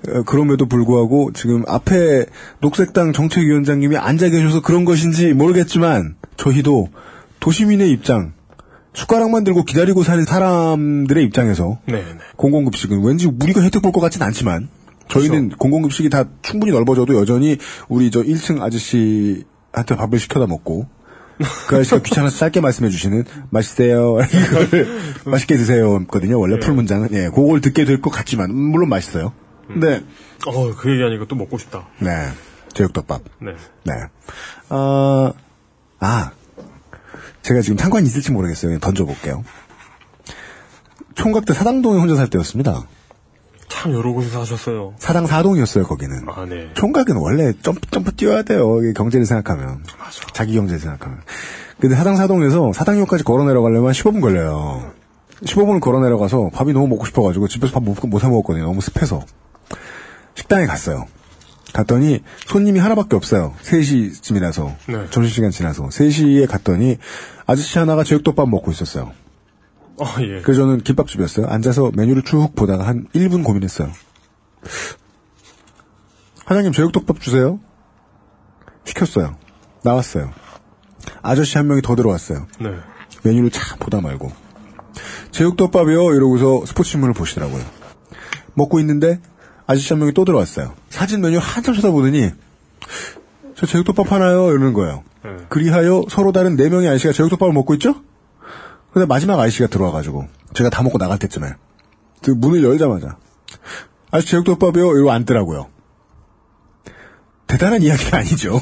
어, 그럼에도 불구하고 지금 앞에 녹색당 정책위원장님이 앉아 계셔서 그런 것인지 모르겠지만 저희도 도시민의 입장, 숟가락만 들고 기다리고 사는 사람들의 입장에서 네, 네. 공공급식은 왠지 우리가 혜택 볼 것 같진 않지만 저희는 공공급식이 다 충분히 넓어져도 여전히 우리 저 1층 아저씨한테 밥을 시켜다 먹고 그 아저씨가 귀찮아서 짧게 말씀해 주시는 맛있어요 이걸 맛있게 드세요 거든요 원래 풀 문장은 예 그걸 듣게 될 것 같지만 음, 물론 맛있어요 네 어, 그 얘기하니까 또 먹고 싶다. 네 제육덮밥 네. 네. 어, 아, 제가 지금 상관이 있을지 모르겠어요. 그냥 던져볼게요. 총각 때 사당동에 혼자 살 때였습니다. 참 여러 곳에서 하셨어요. 사당 사동이었어요, 거기는. 아, 네. 총각은 원래 점프, 점프 뛰어야 돼요. 경제를 생각하면. 자기 경제를 생각하면. 근데 사당 사동에서 사당역까지 걸어 내려가려면 15분 걸려요. 15분을 걸어 내려가서 밥이 너무 먹고 싶어가지고 집에서 밥못해 먹었거든요. 너무 습해서. 식당에 갔어요. 갔더니 손님이 하나밖에 없어요. 3시쯤이라서. 네. 점심시간 지나서. 3시에 갔더니 아저씨 하나가 제육덮밥 먹고 있었어요. 어, 예. 그래서 저는 김밥집이었어요. 앉아서 메뉴를 쭉 보다가 한 1분 고민했어요. 사장님 제육덮밥 주세요. 시켰어요. 나왔어요. 아저씨 한 명이 더 들어왔어요. 네. 메뉴를 참 보다 말고. 제육덮밥이요? 이러고서 스포츠신문을 보시더라고요. 먹고 있는데 아저씨 한 명이 또 들어왔어요. 사진 메뉴 한참 쳐다보더니 저 제육덮밥 하나요? 이러는 거예요. 네. 그리하여 서로 다른 네 명의 아저씨가 제육덮밥을 먹고 있죠? 근데 마지막 아저씨가 들어와가지고 제가 다 먹고 나갈 때쯤에 그 문을 열자마자 아저씨 제육덮밥이요? 이러고 앉더라고요. 대단한 이야기가 아니죠.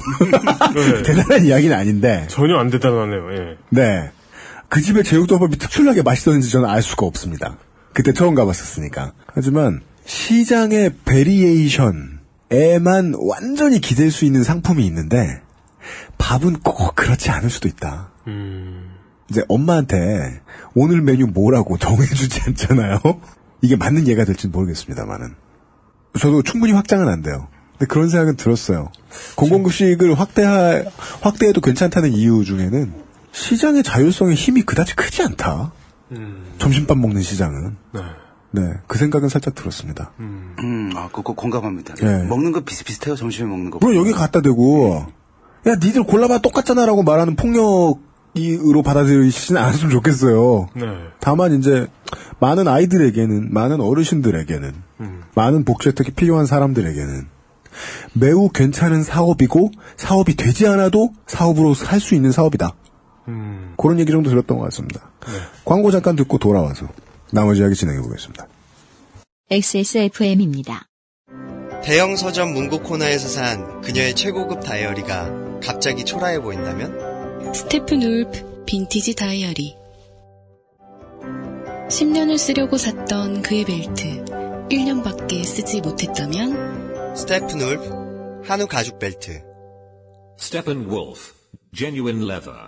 네. 대단한 이야기는 아닌데 전혀 안 대단하네요. 예. 네. 그 집의 제육덮밥이 특출나게 맛있었는지 저는 알 수가 없습니다. 그때 처음 가봤었으니까. 하지만 시장의 베리에이션에만 완전히 기댈 수 있는 상품이 있는데 밥은 꼭 그렇지 않을 수도 있다. 음. 이제 엄마한테 오늘 메뉴 뭐라고 정해주지 않잖아요. 이게 맞는 예가 될지는 모르겠습니다만은. 저도 충분히 확장은 안 돼요. 근데 그런 생각은 들었어요. 공공급식을 확대하, 확대해도 괜찮다는 이유 중에는 시장의 자율성의 힘이 그다지 크지 않다. 음. 점심밥 먹는 시장은. 네. 네, 그 생각은 살짝 들었습니다. 음, 아, 그거 공감합니다. 예. 먹는 거 비슷비슷해요, 점심에 먹는 거. 물론 여기 갖다 대고, 야, 니들 골라봐 똑같잖아 라고 말하는 폭력 으로 받아들이시진 않았으면 좋겠어요. 네. 다만 이제 많은 아이들에게는 많은 어르신들에게는 음. 많은 복지 혜택이 필요한 사람들에게는 매우 괜찮은 사업이고 사업이 되지 않아도 사업으로 살 수 있는 사업이다. 음. 그런 얘기 정도 들었던 것 같습니다. 광고 잠깐 듣고 돌아와서 나머지 이야기 진행해 보겠습니다. XSFM입니다. 대형 서점 문고 코너에서 산 그녀의 최고급 다이어리가 갑자기 초라해 보인다면? Steppenwolf 빈티지 다이어리 10년을 쓰려고 샀던 그의 벨트 1년밖에 쓰지 못했다면 Steppenwolf 한우 가죽 벨트 Steppenwolf, genuine leather.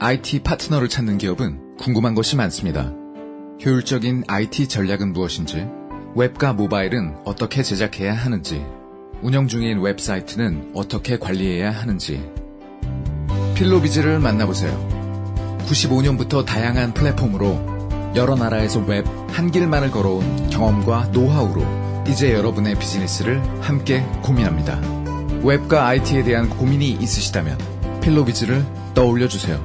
IT 파트너를 찾는 기업은 궁금한 것이 많습니다. 효율적인 IT 전략은 무엇인지, 웹과 모바일은 어떻게 제작해야 하는지, 운영 중인 웹사이트는 어떻게 관리해야 하는지. 필로비즈를 만나보세요. 95년부터 다양한 플랫폼으로 여러 나라에서 웹 한 길만을 걸어온 경험과 노하우로 이제 여러분의 비즈니스를 함께 고민합니다. 웹과 IT에 대한 고민이 있으시다면 필로비즈를 떠올려 주세요.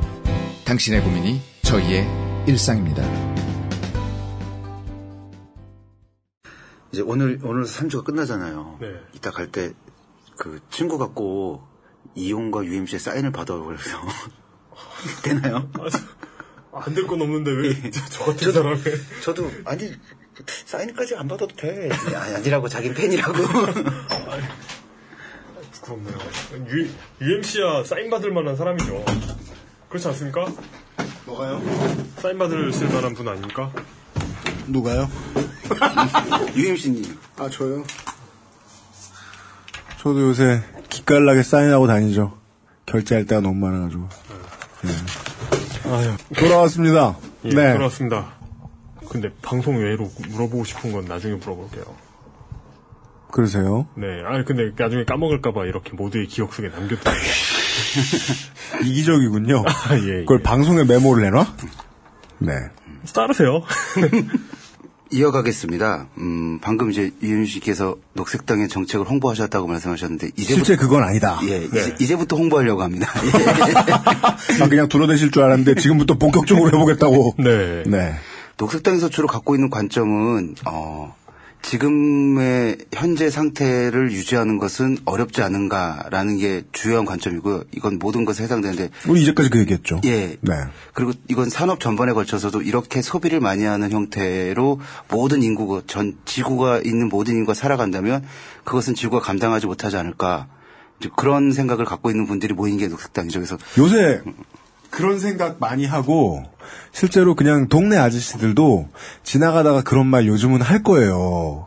당신의 고민이 저희의 일상입니다. 이제 오늘, 오늘 3주가 끝나잖아요. 네. 이따 갈 때, 그, 친구 갖고, 이용과 UMC의 사인을 받아오고 그래서. 되나요? 안 될 건 없는데 왜저 같은 저도- 사람이 저도, 아니, 사인까지 안 받아도 돼. 아니, 아니라고, 자기는 팬이라고. 부끄럽네요. U, UMC야 사인 받을 만한 사람이죠. 그렇지 않습니까? 뭐가요? 사인 받을 쓸 만한 분 아닙니까? 누가요? UMC님. 아, 저요? 저도 요새 기깔나게 사인하고 다니죠. 결제할 때가 너무 많아가지고. 아유. 돌아왔습니다. 예, 네. 돌아왔습니다. 근데 방송 외로 물어보고 싶은 건 나중에 물어볼게요. 그러세요? 네, 아 근데 나중에 까먹을까봐 이렇게 모두의 기억 속에 남겼다. 이기적이군요. 아, 예, 그걸 방송에 메모를 내놔? 네. 따르세요. 이어가겠습니다. 음, 방금 이제 UMC께서 녹색당의 정책을 홍보하셨다고 말씀하셨는데, 이제부터. 실제 그건 아니다. 예, 이제, 부터 홍보하려고 합니다. 아, 그냥 둘러대실 줄 알았는데 지금부터 본격적으로 해보겠다고. 네. 네. 녹색당에서 주로 갖고 있는 관점은 어, 지금의 현재 상태를 유지하는 것은 어렵지 않은가라는 게 주요한 관점이고요. 이건 모든 것에 해당되는데 우리 이제까지 그 얘기했죠. 예. 네. 그리고 이건 산업 전반에 걸쳐서도 이렇게 소비를 많이 하는 형태로 모든 인구가 전 지구가 있는 모든 인구가 살아간다면 그것은 지구가 감당하지 못하지 않을까. 이제 그런 생각을 갖고 있는 분들이 모인 게 녹색당이죠. 그래서 요새 그런 생각 많이 하고 실제로 그냥 동네 아저씨들도 지나가다가 그런 말 요즘은 할 거예요.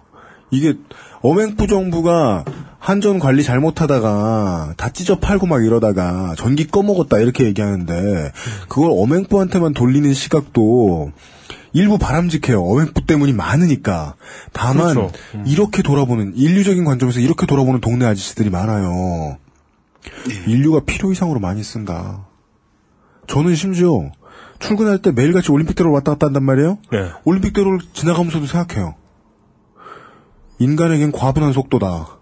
이게 어맹부 정부가 한전 관리 잘못하다가 다 찢어 팔고 막 이러다가 전기 꺼먹었다 이렇게 얘기하는데 그걸 어맹부한테만 돌리는 시각도 일부 바람직해요. 어맹부 때문이 많으니까. 다만 그렇죠. 이렇게 돌아보는 인류적인 관점에서 이렇게 돌아보는 동네 아저씨들이 많아요. 인류가 필요 이상으로 많이 쓴다. 저는 심지어 출근할 때 매일같이 올림픽대로 왔다 갔다 한단 말이에요. 네. 올림픽대로를 지나가면서도 생각해요. 인간에겐 과분한 속도다.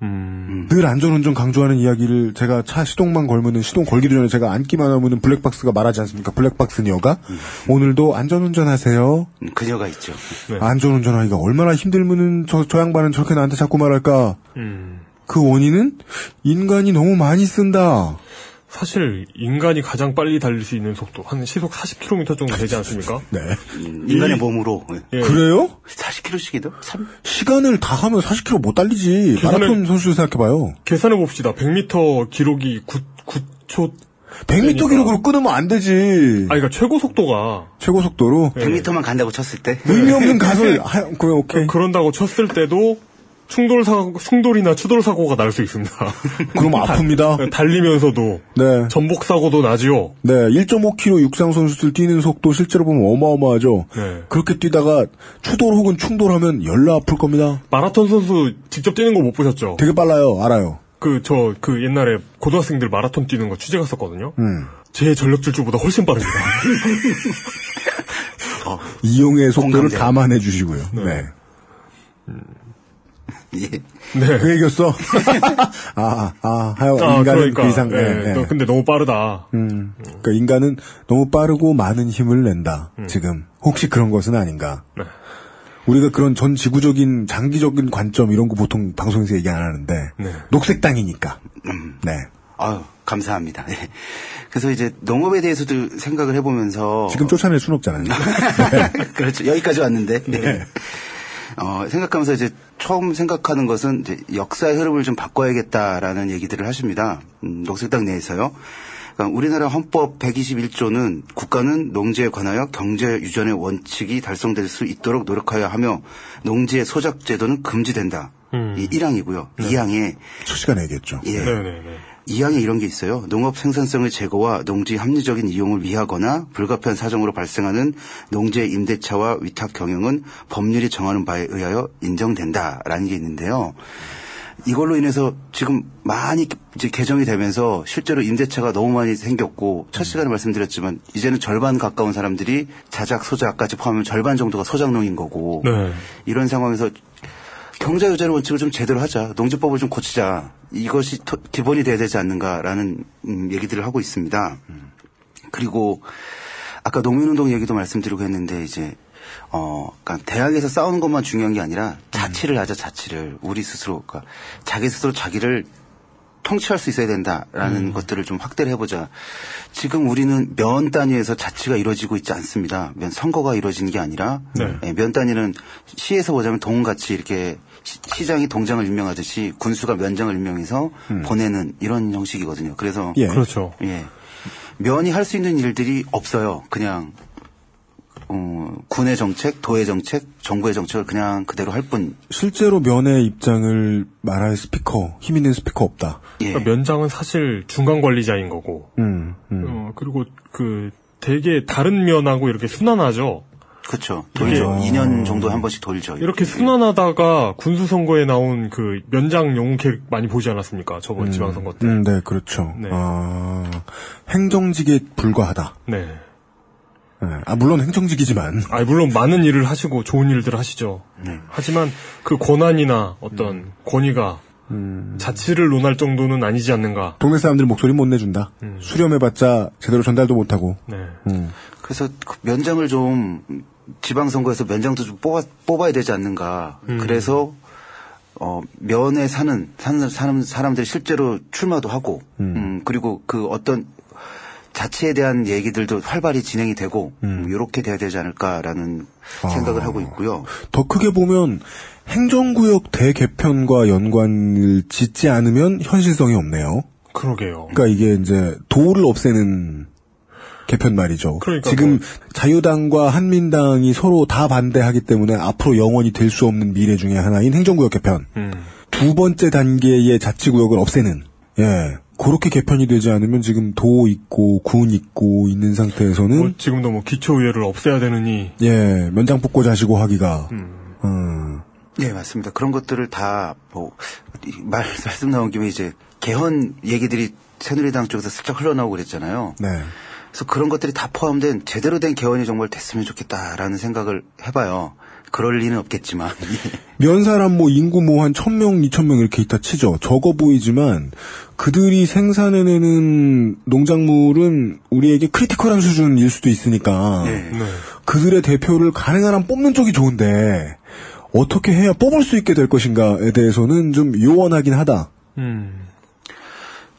음. 늘 안전운전 강조하는 이야기를 제가 차 시동만 걸면은 시동 걸기도 전에 제가 앉기만 하면은 블랙박스가 말하지 않습니까? 블랙박스녀가 오늘도 안전운전 하세요. 음, 그녀가 있죠. 네. 안전운전하기가 얼마나 힘들면은 저, 저 양반은 저렇게 나한테 자꾸 말할까? 음. 그 원인은 인간이 너무 많이 쓴다. 사실 인간이 가장 빨리 달릴 수 있는 속도 한 시속 40km 정도 되지 않습니까? 네. 음, 인간의 이- 몸으로 예. 그래요? 40km씩이도? 참 시간을 다 하면 40km 못 달리지. 계산을- 마라톤 선수 생각해봐요. 계산해 봅시다. 100m 기록이 9, 9초 100m 그러니까. 기록으로 끊으면 안 되지. 아 그러니까 최고 속도가 최고 속도로 네. 100m만 간다고 쳤을 때 의미 없는 가설. 하, 그래 오케이. 그런다고 쳤을 때도 충돌 사 충돌이나 추돌 사고가 날 수 있습니다. 그럼 아픕니다. 달리면서도 네. 전복 사고도 나지요. 네, 1.5km 육상 선수들 뛰는 속도 실제로 보면 어마어마하죠. 네. 그렇게 뛰다가 추돌 혹은 충돌하면 열나 아플 겁니다. 마라톤 선수 직접 뛰는 거 못 보셨죠? 되게 빨라요, 알아요. 그 저 그 옛날에 고등학생들 마라톤 뛰는 거 취재 갔었거든요. 음. 제 전력 질주보다 훨씬 빠릅니다. 이용의 속도를 공감돼요. 감안해 주시고요. 네. 예. 네. 그 얘기였어. 아, 아, 하여 아, 인간은 그러니까. 그 이상. 예, 네, 네. 너- 근데 너무 빠르다. 음, 그러니까 인간은 너무 빠르고 많은 힘을 낸다. 음. 지금 혹시 그런 것은 아닌가? 네. 우리가 그런 전 지구적인 장기적인 관점 이런 거 보통 방송에서 얘기 안 하는데 네. 녹색 땅이니까. 네. 아유, 감사합니다. 예. 그래서 이제 농업에 대해서도 생각을 해보면서 지금 쫓아낼 순 없잖아요. 그렇죠. 여기까지 왔는데. 네. 어, 생각하면서 이제 처음 생각하는 것은 이제 역사의 흐름을 좀 바꿔야겠다라는 얘기들을 하십니다. 음, 녹색당 내에서요. 그러니까 우리나라 헌법 121조는 국가는 농지에 관하여 경제 유전의 원칙이 달성될 수 있도록 노력하여 하며 농지의 소작 제도는 금지된다. 음. 이 1항이고요. 2항에 첫 시간에 얘기했죠. 예. 네네네. 이항에 이런 게 있어요. 농업 생산성의 제고와 농지 합리적인 이용을 위하거나 불가피한 사정으로 발생하는 농지의 임대차와 위탁 경영은 법률이 정하는 바에 의하여 인정된다라는 게 있는데요. 이걸로 인해서 지금 많이 이제 개정이 되면서 실제로 임대차가 너무 많이 생겼고 첫 시간에 말씀드렸지만 이제는 절반 가까운 사람들이 자작 소작까지 포함하면 절반 정도가 소작농인 거고 네. 이런 상황에서 경자 유전의 원칙을 좀 제대로 하자. 농지법을 좀 고치자. 이것이 토- 기본이 돼야 되지 않는가라는 음, 얘기들을 하고 있습니다. 그리고 아까 농민운동 얘기도 말씀드리고 했는데 이제 어, 그러니까 대학에서 싸우는 것만 중요한 게 아니라 자치를 하자 자치를 우리 스스로 그러니까 자기 스스로 자기를 통치할 수 있어야 된다라는 것들을 좀 확대를 해보자. 지금 우리는 면 단위에서 자치가 이루어지고 있지 않습니다. 면 선거가 이루어지는 게 아니라 네. 예, 면 단위는 시에서 보자면 동같이 이렇게 시, 장이 동장을 임명하듯이 군수가 면장을 임명해서 보내는 이런 형식이거든요. 그래서 예. 그렇죠. 예. 면이 할 수 있는 일들이 없어요. 그냥 어, 군의 정책, 도의 정책, 정부의 정책을 그냥 그대로 할 뿐. 실제로 면의 입장을 말할 스피커, 힘 있는 스피커 없다. 예. 그러니까 면장은 사실 중간 관리자인 거고. 음, 음. 어, 그리고 그 되게 다른 면하고 이렇게 순환하죠. 그렇죠. 돌죠. 이게- 2년 정도 한 번씩 돌죠. 이렇게 순환하다가 군수 선거에 나온 그 면장 영웅 캐릭 많이 보지 않았습니까? 저번 지방선거 때. 음, 네, 그렇죠. 네. 아, 행정직에 불과하다. 네. 네. 아, 물론 행정직이지만. 아 물론 많은 일을 하시고 좋은 일들 하시죠. 네. 하지만 그 권한이나 어떤 권위가 자치를 논할 정도는 아니지 않는가. 동네 사람들 목소리 못 내준다. 음. 수렴해봤자 제대로 전달도 못하고. 네. 음. 그래서 그 면장을 좀 지방선거에서 면장도 좀 뽑아, 뽑아야 되지 않는가. 음. 그래서 어, 면에 사는, 사는 사람, 사람들이 실제로 출마도 하고, 음, 그리고 그 어떤 자치에 대한 얘기들도 활발히 진행이 되고, 음, 이렇게 돼야 되지 않을까라는 생각을 하고 있고요. 더 크게 보면 행정구역 대개편과 연관을 짓지 않으면 현실성이 없네요. 그러게요. 그러니까 이게 이제 도를 없애는 개편 말이죠. 그러니까 지금 뭐- 자유당과 한민당이 서로 다 반대하기 때문에 앞으로 영원히 될 수 없는 미래 중에 하나인 행정구역 개편. 음. 두 번째 단계의 자치구역을 없애는 예 그렇게 개편이 되지 않으면 지금 도 있고 군 있고 있는 상태에서는 뭐 지금도 뭐 기초의회를 없애야 되느니 예 면장 뽑고 자시고 하기가 음. 음. 네, 맞습니다. 그런 것들을 다, 뭐, 이 말, 말씀 나온 김에 이제 개헌 얘기들이 새누리당 쪽에서 슬쩍 흘러나오고 그랬잖아요. 네. 그래서 그런 것들이 다 포함된 제대로 된 개헌이 정말 됐으면 좋겠다라는 생각을 해봐요. 그럴 리는 없겠지만. 면 사람 뭐 인구 뭐 한 천명 이천 명 이렇게 있다 치죠. 적어 보이지만 그들이 생산해내는 농작물은 우리에게 critical한 수준일 수도 있으니까 네. 그들의 대표를 가능한 한 뽑는 쪽이 좋은데 어떻게 해야 뽑을 수 있게 될 것인가에 대해서는 좀 요원하긴 하다. 음.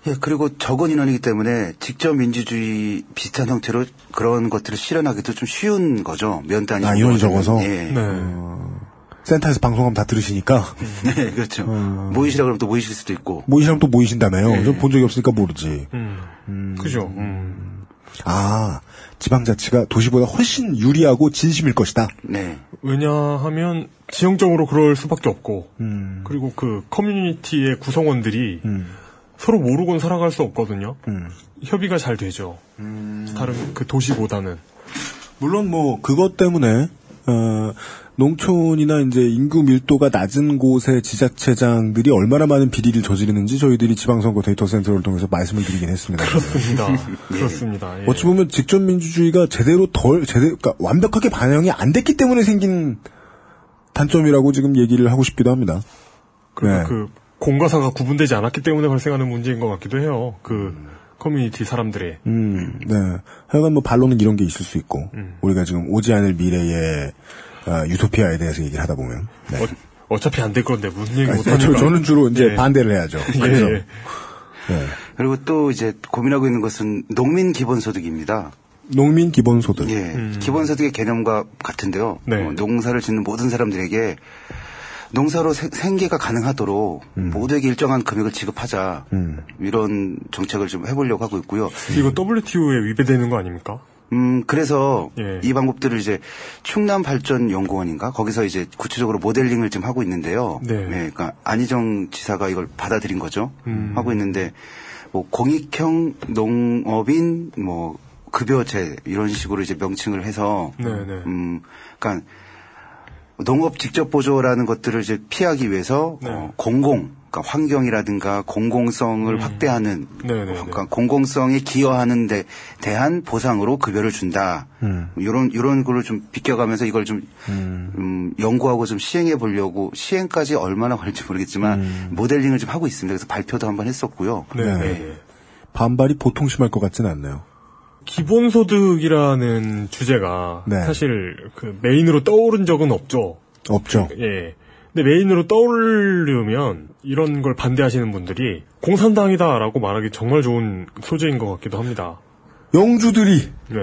예, 그리고 적은 인원이기 때문에 직접 민주주의 비슷한 형태로 그런 것들을 실현하기도 좀 쉬운 거죠. 면 단위. 아, 인원이 적어서? 예. 네. 센터에서 방송하면 다 들으시니까 네, 그렇죠. 모이시라 그러면 또 모이실 수도 있고. 모이시면 또 모이신다며요. 네. 전본 적이 없으니까 모르지. 음. 그죠. 음. 아 지방자치가 도시보다 훨씬 유리하고 진심일 것이다. 네. 왜냐하면 지형적으로 그럴 수밖에 없고 음. 그리고 그 커뮤니티의 구성원들이 서로 모르곤 살아갈 수 없거든요. 음. 협의가 잘 되죠. 다른 그 도시보다는. 물론 뭐 그것 때문에 어, 농촌이나 이제 인구 밀도가 낮은 곳의 지자체장들이 얼마나 많은 비리를 저지르는지 저희들이 지방선거 데이터 센터를 통해서 말씀을 드리긴 했습니다. 그렇습니다. 그렇습니다. 예. 어찌 보면 직접 민주주의가 제대로 덜 제대로 그러니까 완벽하게 반영이 안 됐기 때문에 생긴 단점이라고 지금 얘기를 하고 싶기도 합니다. 그러니까 네. 그 공과 사가 구분되지 않았기 때문에 발생하는 문제인 것 같기도 해요. 그 커뮤니티 사람들의. 음, 네. 하여간 뭐 반론은 이런 게 있을 수 있고 음. 우리가 지금 오지 않을 미래의 어, 유토피아에 대해서 얘기를 하다 보면 네. 어, 차피 안 될 건데 무슨 얘기 아니, 못하니까. 저, 저는 주로 이제 예. 반대를 해야죠. 예, 그래서 예. 네. 그리고 또 이제 고민하고 있는 것은 농민 기본소득입니다. 농민 기본소득. 예, 기본소득의 개념과 같은데요. 네. 어, 농사를 짓는 모든 사람들에게 농사로 세- 생계가 가능하도록 모두에게 일정한 금액을 지급하자 이런 정책을 좀 해보려고 하고 있고요. 이거 WTO에 위배되는 거 아닙니까? 음, 그래서 예. 이 방법들을 이제 충남 발전 연구원인가 거기서 이제 구체적으로 모델링을 좀 하고 있는데요. 네. 그러니까 안희정 지사가 이걸 받아들인 거죠. 음. 하고 있는데 뭐 공익형 농업인 뭐 급여제 이런 식으로 이제 명칭을 해서 네네. 음, 그러니까 농업 직접 보조라는 것들을 이제 피하기 위해서 네. 어, 공공, 그러니까 환경이라든가 공공성을 확대하는, 음. 네네네. 그러니까 공공성에 기여하는 데 대한 보상으로 급여를 준다. 이런 이런 거를 좀 비껴가면서 이걸 좀 음, 연구하고 좀 시행해 보려고 시행까지 얼마나 걸릴지 모르겠지만 모델링을 좀 하고 있습니다. 그래서 발표도 한번 했었고요. 네 네. 반발이 보통 심할 것 같지는 않네요. 기본소득이라는 주제가 네. 사실 그 메인으로 떠오른 적은 없죠. 없죠. 예. 근데 메인으로 떠오르면 이런 걸 반대하시는 분들이 공산당이다라고 말하기 정말 좋은 소재인 것 같기도 합니다. 영주들이 네.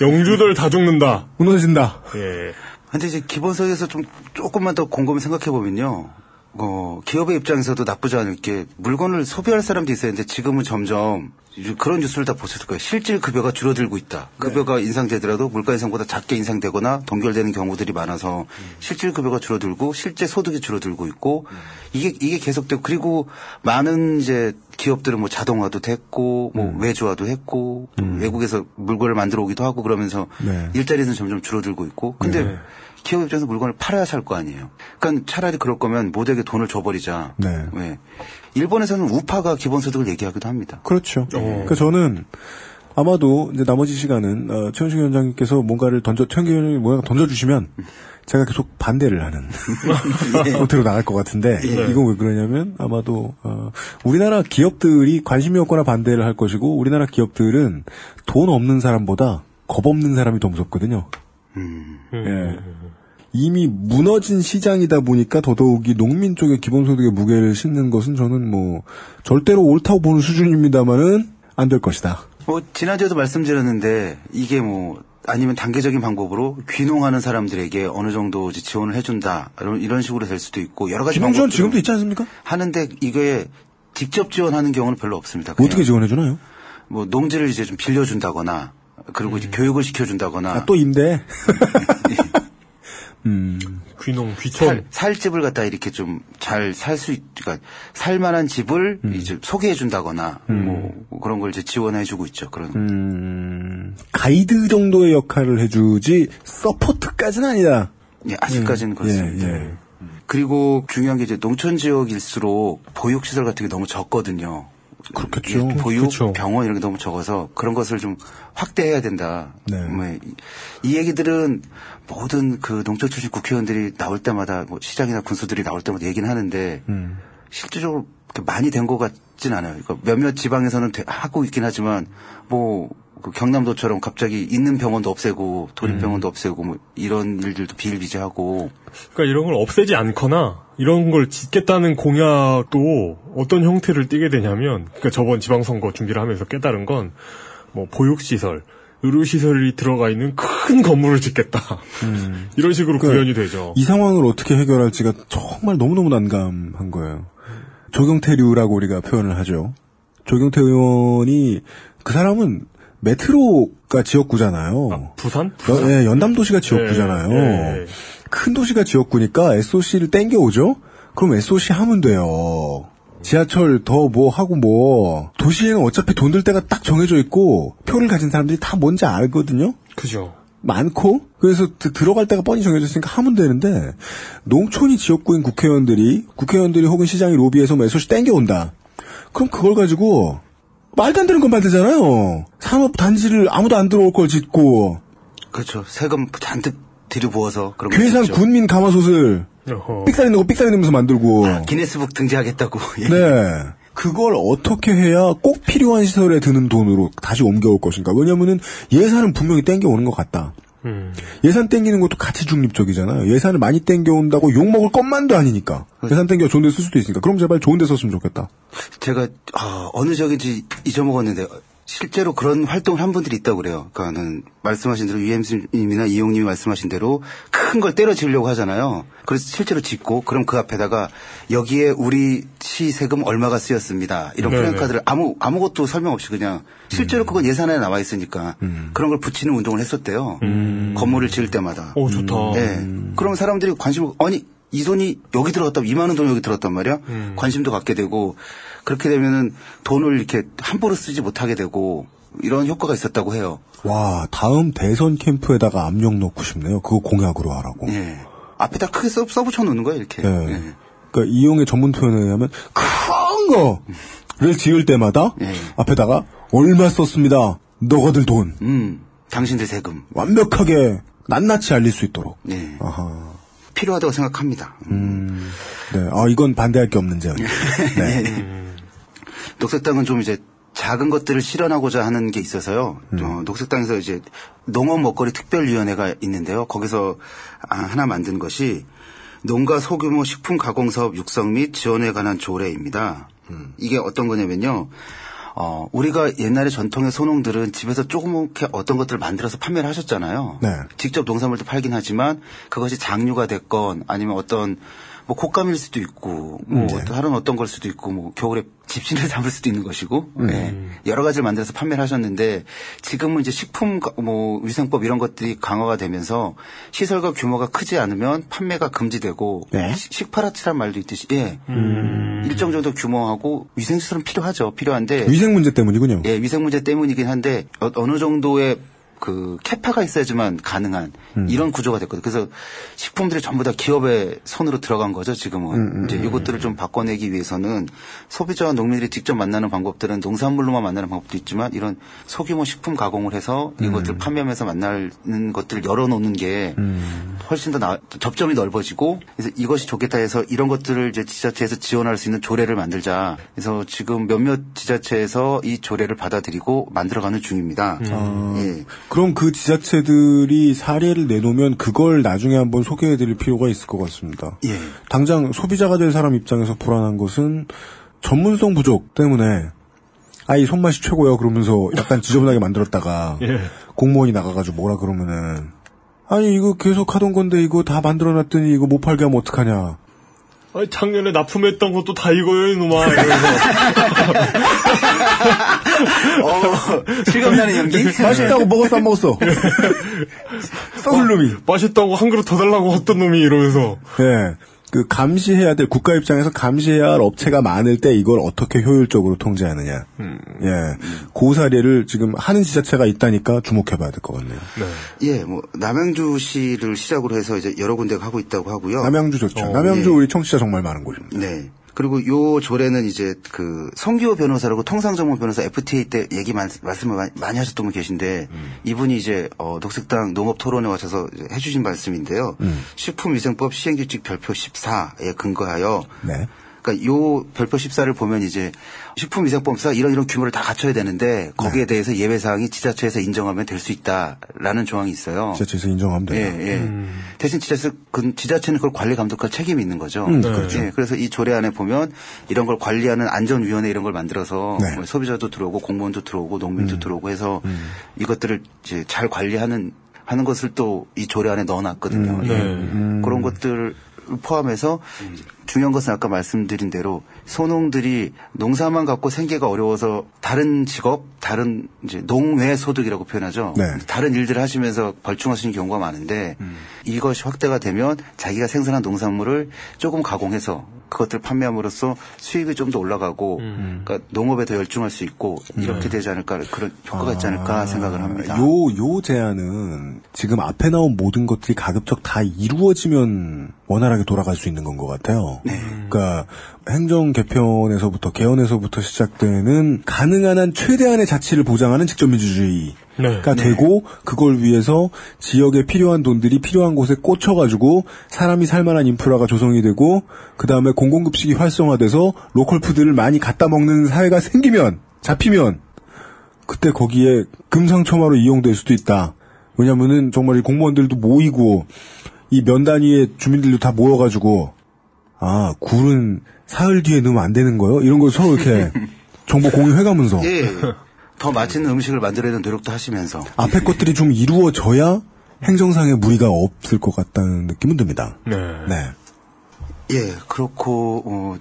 영주들 다 죽는다. 무너진다. 예. 근데 이제 기본소득에서 좀 조금만 더 곰곰이 생각해 보면요. 어, 기업의 입장에서도 나쁘지 않을 게 물건을 소비할 사람도 있어야 되는데 지금은 점점 그런 뉴스를 다 보셨을 거예요. 실질 급여가 줄어들고 있다. 급여가 인상되더라도 물가 인상보다 작게 인상되거나 동결되는 경우들이 많아서 실질 급여가 줄어들고 실제 소득이 줄어들고 있고 이게 이게 계속되고 그리고 많은 이제 기업들은 뭐 자동화도 됐고 뭐 외주화도 했고 또 외국에서 물건을 만들어 오기도 하고 그러면서 네. 일자리는 점점 줄어들고 있고 근데 네. 기업 입장에서 물건을 팔아야 살 거 아니에요. 그러니까 차라리 그럴 거면 모두에게 돈을 줘버리자. 네. 왜? 일본에서는 우파가 기본소득을 얘기하기도 합니다. 그렇죠. 그러니까 저는 아마도 이제 나머지 시간은 어, 최현식 위원장님께서 뭔가를 던져 최현식 뭔가 던져주시면 제가 계속 반대를 하는 형태로 나갈 것 같은데 이건 왜 그러냐면 아마도 어, 우리나라 기업들이 관심이 없거나 반대를 할 것이고 우리나라 기업들은 돈 없는 사람보다 겁 없는 사람이 더 무섭거든요. 예. 이미 무너진 시장이다 보니까 더더욱이 농민 쪽에 기본소득의 무게를 싣는 것은 저는 뭐 절대로 옳다고 보는 수준입니다만은 안 될 것이다. 뭐 지난주에도 말씀드렸는데 이게 뭐 아니면 단계적인 방법으로 귀농하는 사람들에게 어느 정도 지원을 해준다 이런, 이런 식으로 될 수도 있고 여러 가지 기농 지원 지금도 있지 않습니까? 하는데 이게 직접 지원하는 경우는 별로 없습니다. 어떻게 그냥 지원해 주나요? 뭐 농지를 이제 좀 빌려준다거나 그리고 이제 교육을 시켜준다거나 아, 또 임대. 음. 귀농, 귀촌. 살, 살 집을 갖다 이렇게 좀 잘 살 수, 그러니까 살만한 집을 음. 이제 소개해 준다거나 뭐 그런 걸 이제 지원해 주고 있죠. 그런. 음, 가이드 정도의 역할을 해주지 서포트까지는 아니다. 예, 아직까지는 음, 그렇습니다. 예, 예. 그리고 중요한 게 이제 농촌 지역일수록 보육 시설 같은 게 너무 적거든요. 그렇겠죠. 예, 보육, 그렇죠. 병원 이런 게 너무 적어서 그런 것을 좀 확대해야 된다. 네. 뭐 이, 이 얘기들은 모든 그 농촌 출신 국회의원들이 나올 때마다 뭐 시장이나 군수들이 나올 때마다 얘기는 하는데 음. 실질적으로 많이 된 것 같진 않아요. 그러니까 몇몇 지방에서는 돼- 하고 있긴 하지만 뭐 그 경남도처럼 갑자기 있는 병원도 없애고 도립병원도 없애고 뭐 이런 일들도 비일비재하고 그러니까 이런 걸 없애지 않거나 이런 걸 짓겠다는 공약도 어떤 형태를 띠게 되냐면 그러니까 저번 지방선거 준비를 하면서 깨달은 건 뭐 보육시설, 의료시설이 들어가 있는 큰 건물을 짓겠다. 이런 식으로 그 구현이 되죠. 이 상황을 어떻게 해결할지가 정말 너무너무 난감한 거예요. 조경태류라고 우리가 표현을 하죠. 조경태 의원이 그 사람은 메트로가 지역구잖아요. 부산? 연, 예, 연담 도시가 지역구잖아요. 예, 예. 큰 도시가 지역구니까 SOC를 땡겨오죠? 그럼 SOC 하면 돼요. 지하철 더 뭐 하고 뭐 도시에는 어차피 돈 들 때가 딱 정해져 있고 표를 가진 사람들이 다 뭔지 알거든요. 그죠. 많고 그래서 드- 들어갈 때가 뻔히 정해져 있으니까 하면 되는데 농촌이 지역구인 국회의원들이 국회의원들이 혹은 시장이 로비해서 뭐 SOC 땡겨온다. 그럼 그걸 가지고 말도 안 되는 건 만들잖아요. 산업 단지를 아무도 안 들어올 걸 짓고 그렇죠. 세금 잔뜩 들이부어서 그런 거 괴산. 군민 가마솥을. 삑사리 내고 삑사리 내면서 만들고 기네스북 등재하겠다고. 예. 네. 그걸 어떻게 해야 꼭 필요한 시설에 드는 돈으로 다시 옮겨올 것인가. 왜냐면은 예산은 분명히 땡겨오는 것 같다. 음. 예산 땡기는 것도 가치 중립적이잖아요. 예산을 많이 땡겨온다고 욕먹을 것만도 아니니까. 예산 땡겨 좋은 데 쓸 수도 있으니까. 그럼 제발 좋은 데 썼으면 좋겠다. 제가 아, 어느 지역인지 잊어먹었는데 실제로 그런 활동을 한 분들이 있다고 그래요. 그러니까는 말씀하신 대로 유엠님이나 이용님이 말씀하신 대로 큰 걸 때려 지으려고 하잖아요. 그래서 실제로 짓고 그럼 그 앞에다가 여기에 우리 시 세금 얼마가 쓰였습니다. 이런. 플랜카드를 아무 아무것도 설명 없이 그냥 실제로 그건 예산에 나와 있으니까 그런 걸 붙이는 운동을 했었대요. 건물을 지을 때마다. 오, 좋다. 예. 그럼 사람들이 관심을 아니 이 돈이 여기 들어갔다 2만 원 돈이 여기 들어갔단 말이야. 관심도 갖게 되고 그렇게 되면은 돈을 이렇게 함부로 쓰지 못하게 되고 이런 효과가 있었다고 해요. 와, 다음 대선 캠프에다가 압력 넣고 싶네요. 그거 공약으로 하라고. 예. 앞에다 크게 써, 써붙여 놓는 거예요, 이렇게. 예. 예. 그러니까 이용의 전문 표현에 의하면 큰 거를 지을 때마다 예. 앞에다가 얼마 썼습니다. 너가들 돈. 음, 당신들 세금. 완벽하게 낱낱이 알릴 수 있도록. 예. 아하. 필요하다고 생각합니다. 음. 네. 아, 이건 반대할 게 없는 제안. 네. 녹색당은 좀 이제 작은 것들을 실현하고자 하는 게 있어서요. 어, 녹색당에서 이제 농업 먹거리 특별위원회가 있는데요. 거기서 아, 하나 만든 것이 농가 소규모 식품 가공 사업 육성 및 지원에 관한 조례입니다. 이게 어떤 거냐면요. 어, 우리가 옛날에 전통의 소농들은 집에서 조그맣게 어떤 것들을 만들어서 판매를 하셨잖아요. 네. 직접 농산물도 팔긴 하지만 그것이 장류가 됐건 아니면 어떤 뭐 곶감일 수도 있고 뭐 네. 다른 어떤 걸 수도 있고 뭐 겨울에 집신을 담을 수도 있는 것이고 음. 네. 여러 가지를 만들어서 판매를 하셨는데 지금은 이제 식품 가- 뭐 위생법 이런 것들이 강화가 되면서 시설과 규모가 크지 않으면 판매가 금지되고 네. 시- 식파라치란 말도 있듯이 예. 일정 정도 규모하고 위생시설은 필요하죠 필요한데 위생 문제 때문이군요. 예, 위생 문제 때문이긴 한데 어, 느 정도의 그 캐파가 있어야지만 가능한 음. 이런 구조가 됐거든요. 그래서 식품들이 전부 다 기업의 손으로 들어간 거죠. 지금은 음, 이제 이것들을 좀 바꿔내기 위해서는 소비자와 농민들이 직접 만나는 방법들은 농산물로만 만나는 방법도 있지만 이런 소규모 식품 가공을 해서 음. 이것들 판매하면서 만나는 것들을 열어놓는 게 훨씬 더 나, 접점이 넓어지고 그래서 이것이 좋겠다 해서 이런 것들을 이제 지자체에서 지원할 수 있는 조례를 만들자. 그래서 지금 몇몇 지자체에서 이 조례를 받아들이고 만들어가는 중입니다. 아, 예. 그럼 그 지자체들이 사례를 내놓으면 그걸 나중에 한번 소개해드릴 필요가 있을 것 같습니다. 예. 당장 소비자가 될 사람 입장에서 불안한 것은 전문성 부족 때문에 아이 손맛이 최고요 그러면서 약간 지저분하게 만들었다가 예. 공무원이 나가가지고 뭐라 그러면은 아니 이거 계속 하던 건데 이거 다 만들어놨더니 이거 못 팔게 하면 어떡하냐 아니, 작년에 납품했던 것도 다 이거예요, 이놈아. 이러면서. 어, 실감나는 연기? 맛있다고 먹었어, 안 먹었어? 썩을 놈이. 맛있다고 한 그릇 더 달라고 어떤 놈이 이러면서. 예. 그 감시해야 될 국가 입장에서 감시해야 할 업체가 많을 때 이걸 어떻게 효율적으로 통제하느냐. 예. 그 사례를 지금 하는 지자체가 있다니까 주목해 봐야 될 것 같네요. 예, 뭐 남양주시를 시작으로 해서 이제 여러 군데가 하고 있다고 하고요. 남양주 좋죠. 어, 남양주 예. 우리 청취자 정말 많은 곳입니다. 네. 그리고 요 조례는 이제 그 성기호 변호사라고 통상전문 변호사 FTA 때 얘기 많, 말씀을 많이, 많이 하셨던 분 계신데 이분이 이제 어, 녹색당 농업 토론에 와셔서 해주신 말씀인데요. 식품위생법 시행규칙 별표 14에 근거하여 네. 그러니까 요 별표 14를 보면 이제 식품위생법상 이런 이런 규모를 다 갖춰야 되는데 거기에 대해서 예외 사항이 지자체에서 인정하면 될 수 있다라는 조항이 있어요. 지자체에서 인정하면 예, 돼요. 예. 대신 지자체, 그 지자체는 그걸 관리 감독할 책임이 있는 거죠. 음, 그렇죠. 예, 그래서 이 조례 안에 보면 이런 걸 관리하는 안전위원회 이런 걸 만들어서 네. 뭐 소비자도 들어오고 공무원도 들어오고 음. 농민도 들어오고 해서 이것들을 이제 잘 관리하는 하는 것을 또 이 조례 안에 넣어놨거든요. 음, 예. 네. 그런 것들을 포함해서 중요한 것은 아까 말씀드린 대로 소농들이 농사만 갖고 생계가 어려워서 다른 직업, 다른 이제 농외 소득이라고 표현하죠. 네. 다른 일들을 하시면서 벌충하시는 경우가 많은데 이것이 확대가 되면 자기가 생산한 농산물을 조금 가공해서 그것들을 판매함으로써 수입이 좀 더 올라가고 그러니까 농업에 더 열중할 수 있고 이렇게 되지 않을까 그런 효과가 있지 않을까 생각을 합니다. 요, 요 제안은 지금 앞에 나온 모든 것들이 가급적 다 이루어지면 원활하게 돌아갈 수 있는 건 것 같아요. 그러니까 행정 개편에서부터 개헌에서부터 시작되는 가능한 한 최대한의 자치를 보장하는 직접 민주주의가 네. 되고 그걸 위해서 지역에 필요한 돈들이 필요한 곳에 꽂혀가지고 사람이 살만한 인프라가 조성이 되고 그 다음에 공공급식이 활성화돼서 로컬 푸드를 많이 갖다 먹는 사회가 생기면 잡히면 그때 거기에 금상첨화로 이용될 수도 있다. 왜냐면은 정말 이 공무원들도 모이고 이 면 단위의 주민들도 다 모여가지고 아 굴은 사흘 뒤에 넣으면 안 되는 거요? 이런 걸 서로 이렇게 정보 공유해가면서 예. 더 맛있는 음식을 만들어야 되는 노력도 하시면서 앞에 것들이 좀 이루어져야 행정상의 무리가 없을 것 같다는 느낌은 듭니다. 네. 네. 예, 그렇고 어,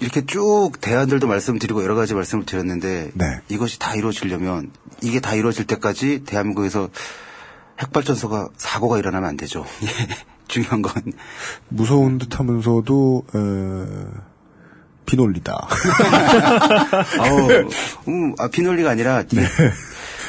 이렇게 쭉 대안들도 말씀드리고 여러 가지 말씀을 드렸는데 네. 이것이 다 이루어지려면 이게 다 이루어질 때까지 대한민국에서 핵발전소가 사고가 일어나면 안 되죠. 예, 중요한 건 무서운 듯 하면서도 에... 비논리다. 아우, 음, 아, 비논리가 아니라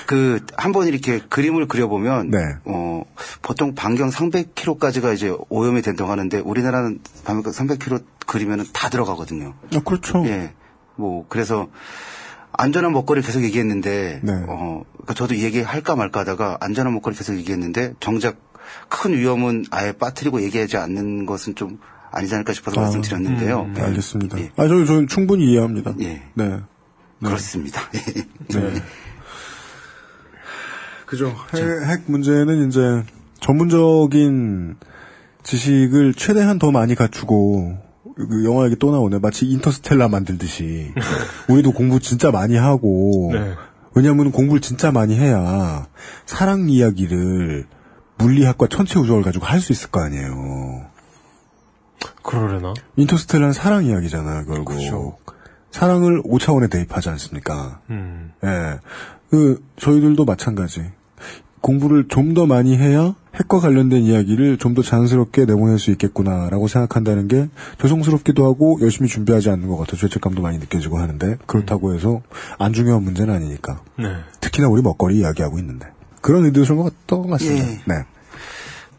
그한 번 이렇게 그림을 그려보면 네. 어, 보통 반경 300km까지가 이제 오염이 된다고 하는데 우리나라는 반경 300km 그리면은 다 들어가거든요. 아, 그렇죠. 예. 뭐 그래서 안전한 먹거리 계속 얘기했는데 네. 어 그러니까 저도 이 얘기 할까 말까 하다가 안전한 먹거리 계속 얘기했는데 정작 큰 위험은 아예 빠뜨리고 얘기하지 않는 것은 좀 아니지 않을까 싶어서 아, 말씀드렸는데요. 네, 알겠습니다. 예. 아, 저는, 저는 충분히 이해합니다. 예. 네. 그렇습니다. 네. 그죠. 핵, 핵 문제는 이제 전문적인 지식을 최대한 더 많이 갖추고 그 영화 얘기 또 나오네. 마치 인터스텔라 만들듯이 우리도 공부 진짜 많이 하고 네. 왜냐하면 공부를 진짜 많이 해야 사랑 이야기를 물리학과 천체 우주학을 가지고 할 수 있을 거 아니에요. 그러려나? 인터스텔라는 사랑 이야기잖아요, 결국. 그렇죠. 사랑을 5차원에 대입하지 않습니까? 음. 예. 그, 저희들도 마찬가지. 공부를 좀 더 많이 해야 핵과 관련된 이야기를 좀 더 자연스럽게 내보낼 수 있겠구나라고 생각한다는 게 죄송스럽기도 하고 열심히 준비하지 않는 것 같아 죄책감도 많이 느껴지고 하는데 그렇다고 해서 안 중요한 문제는 아니니까. 네. 특히나 우리 먹거리 이야기하고 있는데. 그런 의도신 것 같던 것 같습니다. 예. 네.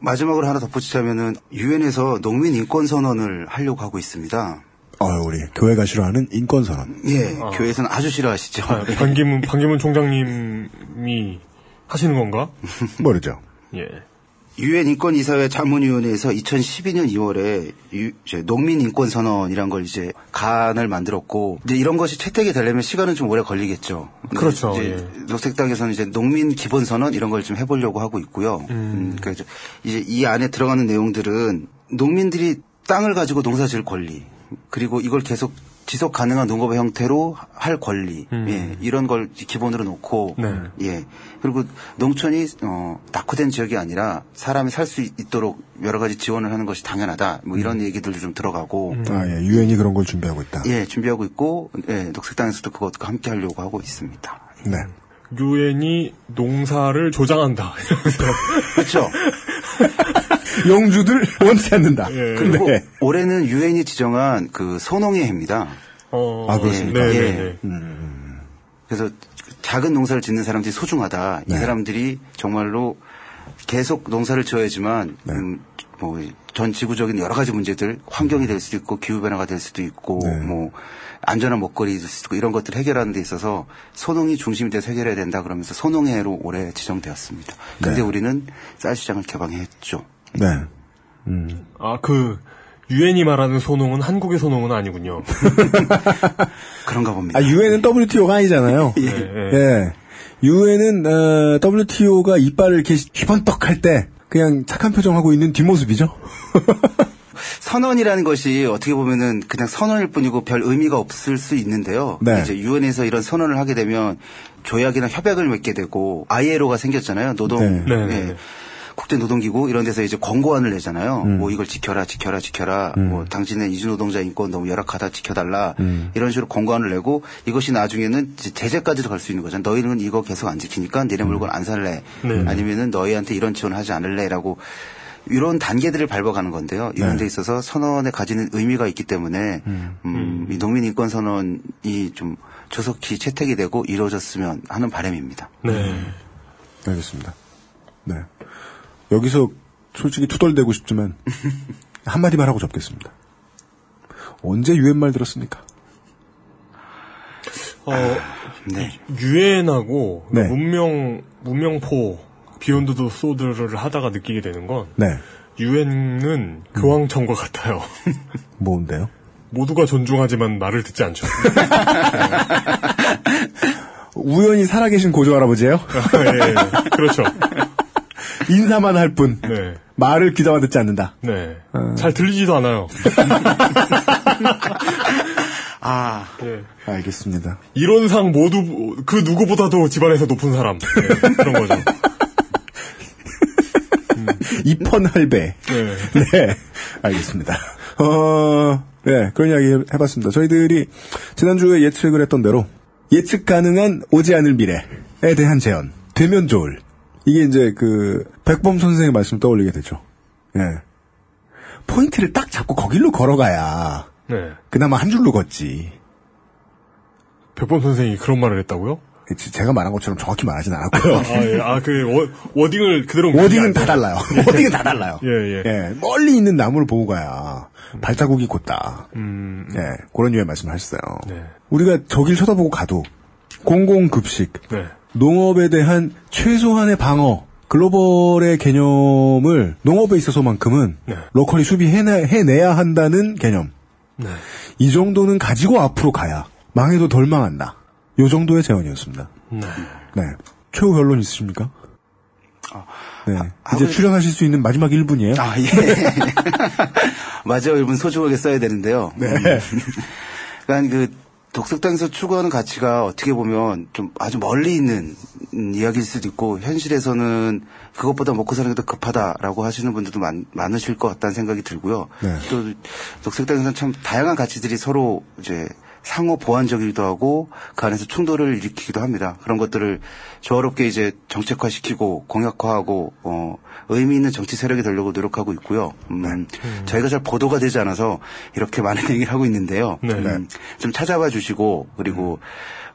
마지막으로 하나 덧붙이자면은 유엔에서 농민 인권 선언을 하려고 하고 있습니다. 어, 우리 교회가 싫어하는 인권 선언. 예, 교회에서는 아주 싫어하시죠. 아, 반기문, 반기문 총장님이 하시는 건가? 모르죠. 예. 유엔 인권 이사회 자문위원회에서 2012년 2월에 유, 농민 인권 선언이란 걸 이제 간을 만들었고 이제 이런 것이 채택이 되려면 시간은 좀 오래 걸리겠죠. 근데 그렇죠, 이제 예. 녹색당에서는 이제 농민 기본 선언 이런 걸 좀 해보려고 하고 있고요. 음, 그래서 이제 이 안에 들어가는 내용들은 농민들이 땅을 가지고 농사 지을 권리 그리고 이걸 계속 지속 가능한 농업의 형태로 할 권리, 예, 이런 걸 기본으로 놓고, 네. 예, 그리고 농촌이 어, 낙후된 지역이 아니라 사람이 살 수 있도록 여러 가지 지원을 하는 것이 당연하다, 뭐 이런 얘기들도 좀 들어가고, 아, 예. 유엔이 그런 걸 준비하고 있다. 예, 준비하고 있고, 예, 녹색당에서도 그것과 함께 하려고 하고 있습니다. 네. 유엔이 농사를 조장한다. 그렇죠. 영주들 원치 않는다. 예. 그리고 네. 올해는 유엔이 지정한 그 소농의 해입니다. 어, 아, 그렇습니까? 네, 예. 네, 네. 그래서 작은 농사를 짓는 사람들이 소중하다. 네. 이 사람들이 정말로 계속 농사를 지어야지만 네. 음, 뭐전 지구적인 여러 가지 문제들 환경이 될 수도 있고 기후 변화가 될 수도 있고 네. 뭐 안전한 먹거리 있을 수도 있고 이런 것들을 해결하는 데 있어서 소농이 중심이 돼서 해결해야 된다 그러면서 소농해로 올해 지정되었습니다. 근데 네. 우리는 쌀 시장을 개방했죠. 네. 아, 그, 유엔이 말하는 소농은 한국의 소농은 아니군요. 그런가 봅니다. 아, 유엔은 WTO가 아니잖아요. 예, 예. 예. 유엔은 어, WTO가 이빨을 이렇게 휘번떡할 때 그냥 착한 표정하고 있는 뒷모습이죠. 선언이라는 것이 어떻게 보면은 그냥 선언일 뿐이고 별 의미가 없을 수 있는데요. 네. 이제 유엔에서 이런 선언을 하게 되면 조약이나 협약을 맺게 되고 ILO가 생겼잖아요. 노동 네. 네, 네, 예. 네. 국제 노동기구 이런 데서 이제 권고안을 내잖아요. 음. 뭐 이걸 지켜라, 지켜라, 지켜라. 뭐 당신의 이주 노동자 인권 너무 열악하다, 지켜달라. 음. 이런 식으로 권고안을 내고 이것이 나중에는 제재까지도 갈 수 있는 거잖아요. 너희는 이거 계속 안 지키니까 니네 물건 안 살래. 네. 아니면은 너희한테 이런 지원하지 않을래라고 이런 단계들을 밟아가는 건데요. 이런 네. 데 있어서 선언에 가지는 의미가 있기 때문에 음, 이 농민 인권 선언이 좀 조속히 채택이 되고 이루어졌으면 하는 바람입니다. 네. 알겠습니다. 네. 여기서 솔직히 투덜대고 싶지만 한마디만 하고 접겠습니다. 언제 유엔 말 들었습니까? 어, 네. 유엔하고 네. 문명, 문명 four, Beyond the Sword를 하다가 느끼게 되는 건, 네. 유엔은 교황청과 같아요. 뭔데요? 모두가 존중하지만 말을 듣지 않죠. 우연히 살아계신 고조 할아버지예요? 예, 그렇죠. 인사만 할 뿐. 네. 말을 귀담아 듣지 않는다. 네. 어. 잘 들리지도 않아요. 아, 예. 알겠습니다. 이론상 모두, 그 누구보다도 집안에서 높은 사람. 네, 그런 거죠. 이펀 할배. 네. 네. 알겠습니다. 어, 네. 그런 이야기 해봤습니다. 저희들이 지난주에 예측을 했던 대로 예측 가능한 오지 않을 미래에 대한 제언. 되면 좋을. 이게 이제 그 백범 선생의 말씀 떠올리게 되죠. 예. 포인트를 딱 잡고 거길로 걸어가야 네. 그나마 한 줄로 걷지. 백범 선생이 그런 말을 했다고요? 제가 말한 것처럼 정확히 말하진 않았고요. 아, 예. 아, 그, 워, wording을 그대로. wording은 다 달라요. wording은 다 달라요. 예, 예. 예, 멀리 있는 나무를 보고 가야 발자국이 곧다. 음, 예, 그런 유의 말씀을 하셨어요. 네. 우리가 저길 쳐다보고 가도 공공급식, 네. 농업에 대한 최소한의 방어, 글로벌의 개념을 농업에 있어서만큼은 네. 로컬이 수비해내, 해내야 한다는 개념. 네. 이 정도는 가지고 앞으로 가야 망해도 덜 망한다. 요 정도의 제언이었습니다. 네. 네. 최후 결론 있으십니까? 네. 이제 아무래도- 출연하실 수 있는 마지막 1분이에요. 아, 예. 맞아요. 이분 소중하게 써야 되는데요. 네. 음. 그러니까 그 독석당에서 추구하는 가치가 어떻게 보면 좀 아주 멀리 있는 음, 이야기일 수도 있고 현실에서는 그것보다 먹고 사는 게 더 급하다라고 하시는 분들도 많, 많으실 것 같다는 생각이 들고요. 네. 또 독석당에서는 참 다양한 가치들이 서로 이제 상호 보완적이기도 하고 그 안에서 충돌을 일으키기도 합니다. 그런 것들을 조화롭게 이제 정책화시키고 공약화하고 어 의미 있는 정치 세력이 되려고 노력하고 있고요. 음, 저희가 잘 보도가 되지 않아서 이렇게 많은 얘기를 하고 있는데요. 네. 음, 좀 찾아봐 주시고 그리고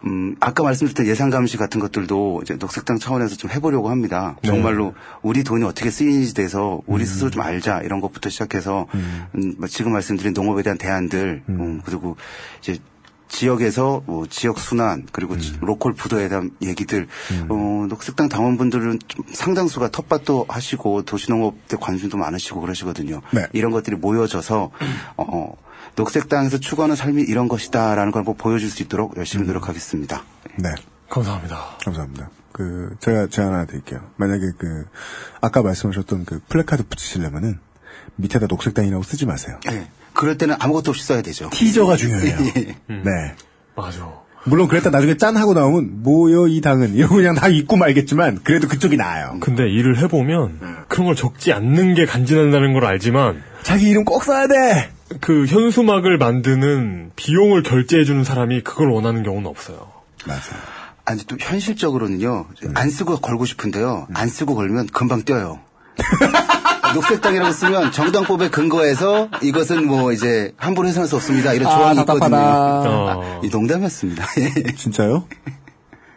음, 아까 말씀드렸던 예산 감시 같은 것들도 이제 녹색당 차원에서 좀 해보려고 합니다. 정말로 우리 돈이 어떻게 쓰이는지 대해서 우리 스스로 좀 알자 이런 것부터 시작해서 음, 뭐 지금 말씀드린 농업에 대한 대안들 음, 그리고 이제 지역에서 뭐 지역 순환 그리고 지- local food에 대한 얘기들 어, 녹색당 당원분들은 좀 상당수가 텃밭도 하시고 도시농업에 관심도 많으시고 그러시거든요. 네. 이런 것들이 모여져서 어, 녹색당에서 추구하는 삶이 이런 것이다라는 걸 꼭 보여줄 수 있도록 열심히 노력하겠습니다. 네. 감사합니다. 감사합니다. 그, 제가 제안 하나 드릴게요. 만약에 그, 아까 말씀하셨던 그 플래카드 붙이시려면은 밑에다 녹색당이라고 쓰지 마세요. 네. 그럴 때는 아무것도 없이 써야 되죠. 티저가 중요해요. 예. 네. 맞아. 물론 그랬다 나중에 짠 하고 나오면 뭐요 이 당은 이러고 그냥 다 잊고 말겠지만 그래도 그쪽이 나아요. 근데 일을 해보면 그런 걸 적지 않는 게 간지난다는 걸 알지만 자기 이름 꼭 써야 돼. 그 현수막을 만드는 비용을 결제해주는 사람이 그걸 원하는 경우는 없어요. 맞아요. 아니 또 현실적으로는요 안 쓰고 걸고 싶은데요 안 쓰고 걸면 금방 뛰어요. 녹색당이라고 쓰면 정당법에 근거해서 이것은 뭐 이제 함부로 해서는 수 없습니다 이런 아, 조항이 답답하다. 있거든요. 어. 이 농담이었습니다. 예. 진짜요?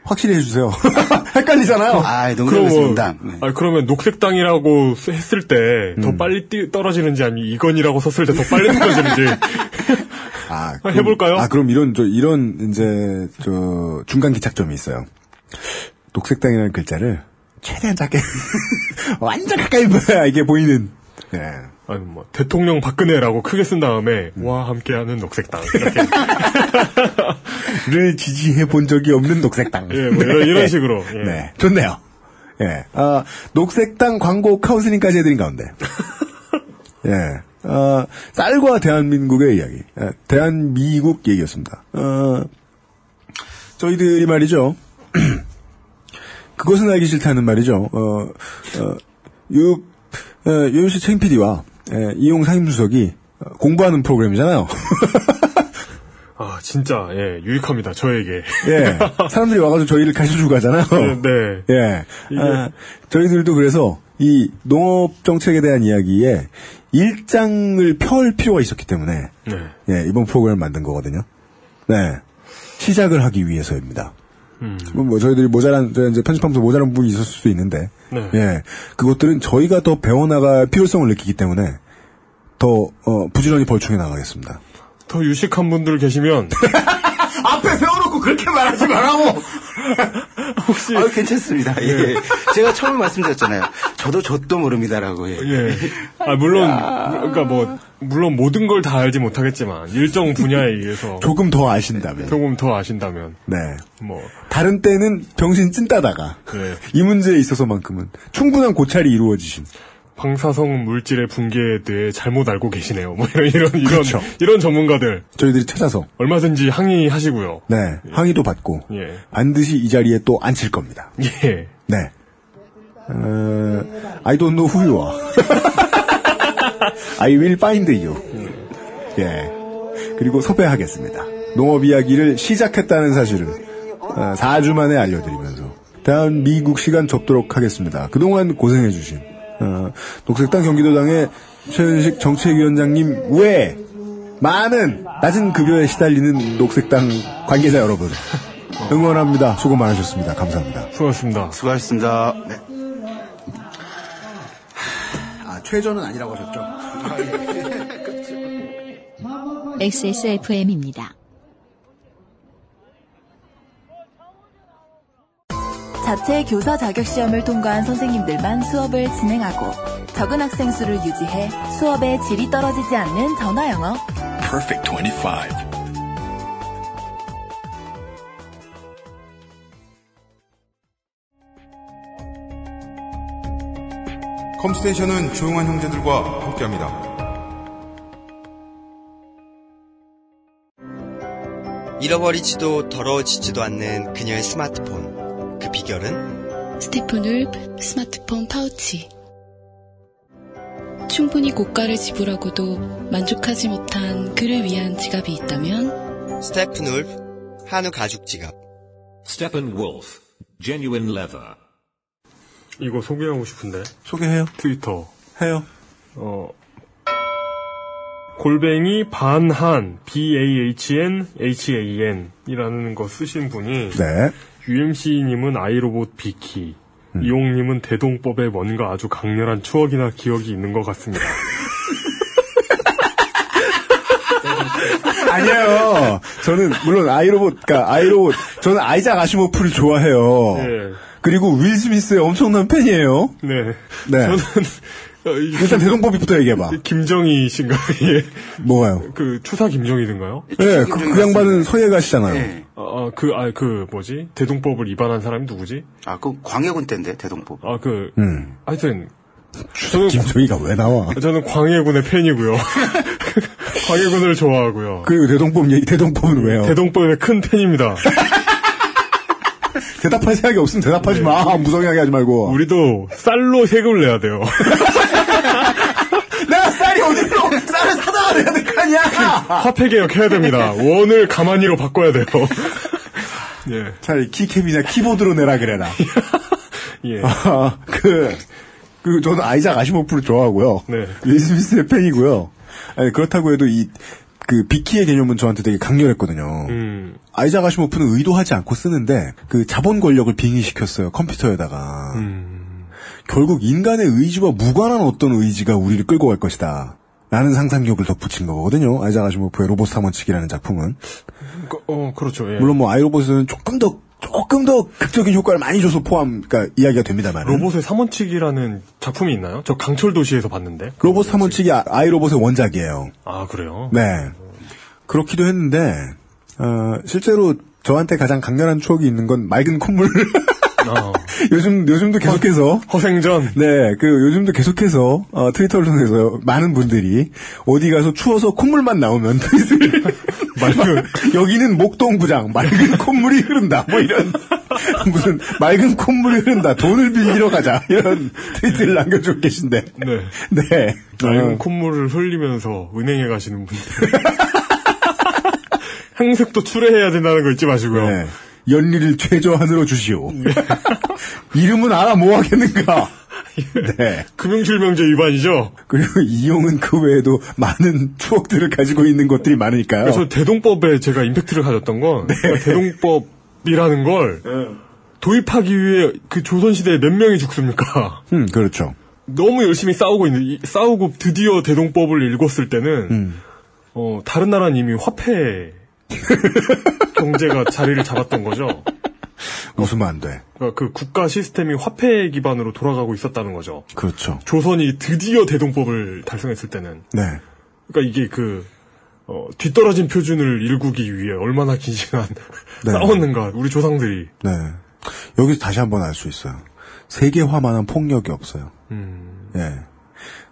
확실히 해주세요. 헷갈리잖아요. 아 그럼 농담이었습니다. 뭐, 농담. 네. 아, 그러면 녹색당이라고 쓰- 했을 때 음. 더 빨리 뛰- 떨어지는지 아니면 이건이라고 썼을 때 더 빨리 떨어지는지 아, 아, 해볼까요? 아, 그럼 이런, 저, 이런, 이제, 저, 중간 기착점이 있어요. 녹색당이라는 글자를 최대한 작게, 완전 가까이 보여야 이게 보이는. 예. 아니 뭐 대통령 박근혜라고 크게 쓴 다음에 음. 와 함께하는 녹색당 이렇게 를 지지해 본 적이 없는 녹색당. 예, 뭐 이런, 이런 식으로 예. 네. 좋네요. 예. 아, 녹색당 광고 카운슬링까지 해드린 가운데. 예. 아, 쌀과 대한민국의 이야기. 예, 대한미국 얘기였습니다. 어, 저희들이 말이죠. 그것은 알기 싫다는 말이죠. 어, 어, 유, 어, 유현씨 책 PD와 예, 이용 상임수석이 어, 공부하는 프로그램이잖아요. 아 진짜 예 유익합니다 저에게 예. 사람들이 와가지고 저희를 가르쳐주고 가잖아요. 네. 예. 이게- 아, 저희들도 그래서 이 농업 정책에 대한 이야기에 일장을 펼 필요가 있었기 때문에 네. 예, 이번 프로그램을 만든 거거든요. 네. 시작을 하기 위해서입니다. 음. 뭐, 뭐 저희들이 모자란 저 이제 편집하면서 모자란 부분이 있을 수도 있는데 네. 예. 그것들은 저희가 더 배워나갈 필요성을 느끼기 때문에 더 어, 부지런히 벌충해 나가겠습니다. 더 유식한 분들 계시면 그렇게 말하지 말라고. 혹시 아, 괜찮습니다. 예. 제가 처음에 말씀드렸잖아요. 저도 젖도 모릅니다라고. 예. 예. 아, 물론, 그러니까 뭐, 물론 모든 걸 다 알지 못하겠지만, 일정 분야에 의해서 조금 더 아신다면. 조금 더 아신다면, 네. 뭐, 다른 때는 병신 찐따다가 네. 이 문제에 있어서만큼은 충분한 고찰이 이루어지신. 방사성 물질의 붕괴에 대해 잘못 알고 계시네요. 뭐, 이런, 이런, 이런, 그렇죠. 이런 전문가들, 저희들이 찾아서 얼마든지 항의하시고요. 네 항의도 받고 예. 반드시 이 자리에 또 앉힐 겁니다. 예. 네. 어, I don't know who you are. I will find you. 예. 그리고 섭외하겠습니다. 농업 이야기를 시작했다는 사실을 어, 4주 만에 알려드리면서 다음 미국 시간 접도록 하겠습니다. 그동안 고생해주신 어, 녹색당 경기도당의 최현식 정책위원장님 외에 많은 낮은 급여에 시달리는 녹색당 관계자 여러분 응원합니다. 수고 많으셨습니다. 감사합니다. 수고하셨습니다. 수고하셨습니다. 네. 아, 최저는 아니라고 하셨죠? XSFM입니다. 자체 교사 자격 시험을 통과한 선생님들만 수업을 진행하고 적은 학생 수를 유지해 수업의 질이 떨어지지 않는 전화 영어. Perfect 25. 컴스테이션은 조용한 형제들과 함께합니다. 잃어버리지도 더러워지지도 않는 그녀의 스마트폰. 그 비결은? 스테픈 울프 스마트폰 파우치. 충분히 고가를 지불하고도 만족하지 못한 그를 위한 지갑이 있다면 스테픈 울프 한우 가죽 지갑. Steppenwolf, genuine leather. 이거 소개하고 싶은데. 소개해요. 트위터. 해요. 어, 골뱅이 반한, B-A-H-N, H-A-N 이라는 거 쓰신 분이, 네. UMC님은 아이로봇 비키, 음. 이용님은 대동법에 뭔가 아주 강렬한 추억이나 기억이 있는 것 같습니다. 아니에요. 저는 물론 아이로봇, 그러니까 아이로봇, 저는 아이작 아시모프를 좋아해요. 예. 그리고 윌 스미스의 엄청난 팬이에요. 네. 네. 저는, 일단 대동법이부터 얘기해봐. 김정희신가? 예. 뭐가요? 그, 추사 김정희든가요? 네, 그, 그 양반은 서예 가시잖아요. 네. 아, 아, 그, 아, 그, 뭐지? 대동법을 위반한 사람이 누구지? 아, 그 광해군 때인데 대동법. 아, 그, 음. 하여튼, 저는, 김정희가 왜 나와? 저는 광해군의 팬이고요. 광해군을 좋아하고요. 그리고 대동법 얘기, 대동법은 왜요? 대동법의 큰 팬입니다. 대답할 생각이 없으면 대답하지 마. 무성하게 하지 말고. 우리도 쌀로 세금을 내야 돼요. 내가 쌀이 어딨어? 쌀을 사다가 내야 될 거 아니야! 화폐 개혁해야 됩니다. 원을 가만히로 바꿔야 돼요. 예. 차라리 키캡이나 키보드로 내라 그래라. 예. 아, 그, 그, 저는 아이작 아시모프를 좋아하고요. 네. 윌 스미스의 팬이고요. 아니, 그렇다고 해도 이, 그, 비키의 개념은 저한테 되게 강렬했거든요. 음. 아이작 아시모프는 의도하지 않고 쓰는데, 그 자본 권력을 빙의시켰어요. 컴퓨터에다가. 음. 결국 인간의 의지와 무관한 어떤 의지가 우리를 끌고 갈 것이다. 라는 상상력을 덧붙인 거거든요. 아이작 아시모프의 로봇 사원칙이라는 작품은. 그, 어, 그렇죠. 예. 물론 뭐 아이로봇은 조금 더 조금 더 극적인 효과를 많이 줘서 포함, 그러니까 이야기가 됩니다만. 로봇의 삼원칙이라는 작품이 있나요? 저 강철 도시에서 봤는데. 로봇 삼원칙이 아- 아이로봇의 원작이에요. 아, 그래요? 네. 그렇기도 했는데, 어, 실제로 저한테 가장 강렬한 추억이 있는 건 맑은 콧물. 어. 요즘, 요즘도 계속해서. 허 생전. 네, 그, 요즘도 계속해서, 어, 트위터를 통해서 많은 분들이 어디 가서 추워서 콧물만 나오면 트윗을. 맑은, 여기는 목동구장, 맑은 콧물이 흐른다. 뭐 이런. 무슨, 맑은 콧물이 흐른다. 돈을 빌리러 가자. 이런 트위트를 남겨주고 계신데. 네. 네. 맑은 어, 콧물을 흘리면서 은행에 가시는 분들. 행색도 출애해야 된다는 거 잊지 마시고요. 네. 연리를 최저한으로 주시오. 이름은 알아 뭐 하겠는가. 네. 금융실명제 위반이죠. 그리고 이용은 그 외에도 많은 추억들을 가지고 있는 것들이 많으니까요. 그래서 대동법에 제가 임팩트를 가졌던 건 그러니까 대동법이라는 걸 도입하기 위해 그 조선시대에 몇 명이 죽습니까? 음, 그렇죠. 너무 열심히 싸우고 있는 이- 싸우고 드디어 대동법을 읽었을 때는 음. 어, 다른 나라는 이미 화폐 경제가 자리를 잡았던 거죠. 웃으면 안 돼. 그러니까 그 국가 시스템이 화폐 기반으로 돌아가고 있었다는 거죠. 그렇죠. 조선이 드디어 대동법을 달성했을 때는 네. 그러니까 이게 그 어, 뒤떨어진 표준을 일구기 위해 얼마나 긴 시간 네. 싸웠는가 우리 조상들이 네. 여기서 다시 한번 알 수 있어요. 세계화만한 폭력이 없어요. 음, 예.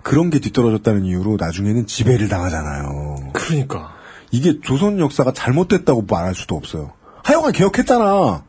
그런 게 뒤떨어졌다는 이유로 나중에는 지배를 당하잖아요. 그러니까 이게 조선 역사가 잘못됐다고 말할 수도 없어요. 하여간 개혁했잖아.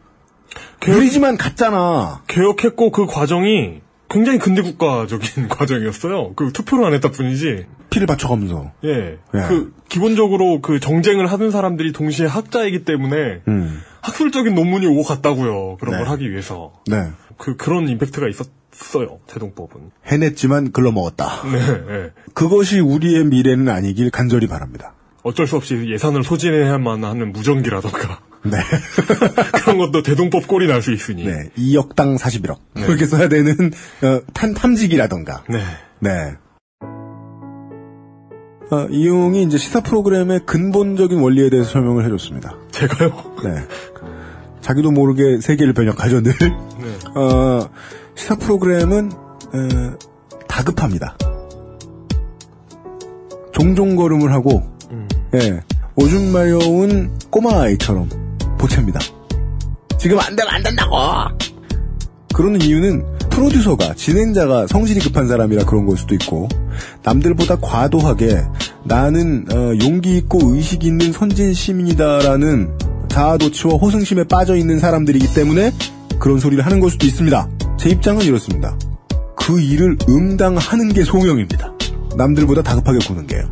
느리지만 갔잖아. 개혁했고 그 과정이 굉장히 근대 국가적인 과정이었어요. 그 투표를 안 했다 뿐이지. 피를 바쳐가면서. 예. 예. 그 기본적으로 그 정쟁을 하는 사람들이 동시에 학자이기 때문에 음. 학술적인 논문이 오고 갔다고요. 그런 네. 걸 하기 위해서. 네. 그 그런 임팩트가 있었어요. 대동법은. 해냈지만 글러먹었다. 네. 예. 그것이 우리의 미래는 아니길 간절히 바랍니다. 어쩔 수 없이 예산을 소진해야만 하는 무전기라던가 네. 그런 것도 대동법 꼴이 날 수 있으니. 네. 2억당 41억. 그렇게 써야 되는, 어, 탄, 탐지기라던가. 네. 네. 어, 이용이 이제 시사 프로그램의 근본적인 원리에 대해서 설명을 해줬습니다. 제가요? 네. 자기도 모르게 세계를 변혁하죠, 늘. 네. 어, 시사 프로그램은, 에, 다급합니다. 종종 걸음을 하고, 예, 오줌 마려운 꼬마 아이처럼 보챕니다. 지금 안 되면 안 된다고! 그러는 이유는 프로듀서가, 진행자가 성질이 급한 사람이라 그런 걸 수도 있고, 남들보다 과도하게 나는 어, 용기 있고 의식 있는 선진 시민이다라는 자아도취와 호승심에 빠져 있는 사람들이기 때문에 그런 소리를 하는 걸 수도 있습니다. 제 입장은 이렇습니다. 그 일을 응당하는 게 소명입니다. 남들보다 다급하게 구는 게요.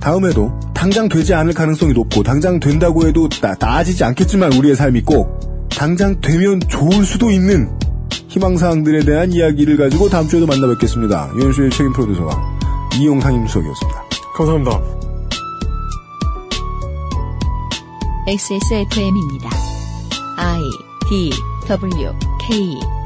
다음에도 당장 되지 않을 가능성이 높고 당장 된다고 해도 나, 나아지지 않겠지만 우리의 삶이 꼭 당장 되면 좋을 수도 있는 희망사항들에 대한 이야기를 가지고 다음 주에도 만나 뵙겠습니다. 유현수의 책임 프로듀서가 이용 상임수석이었습니다. 감사합니다. XSFM입니다. I D W K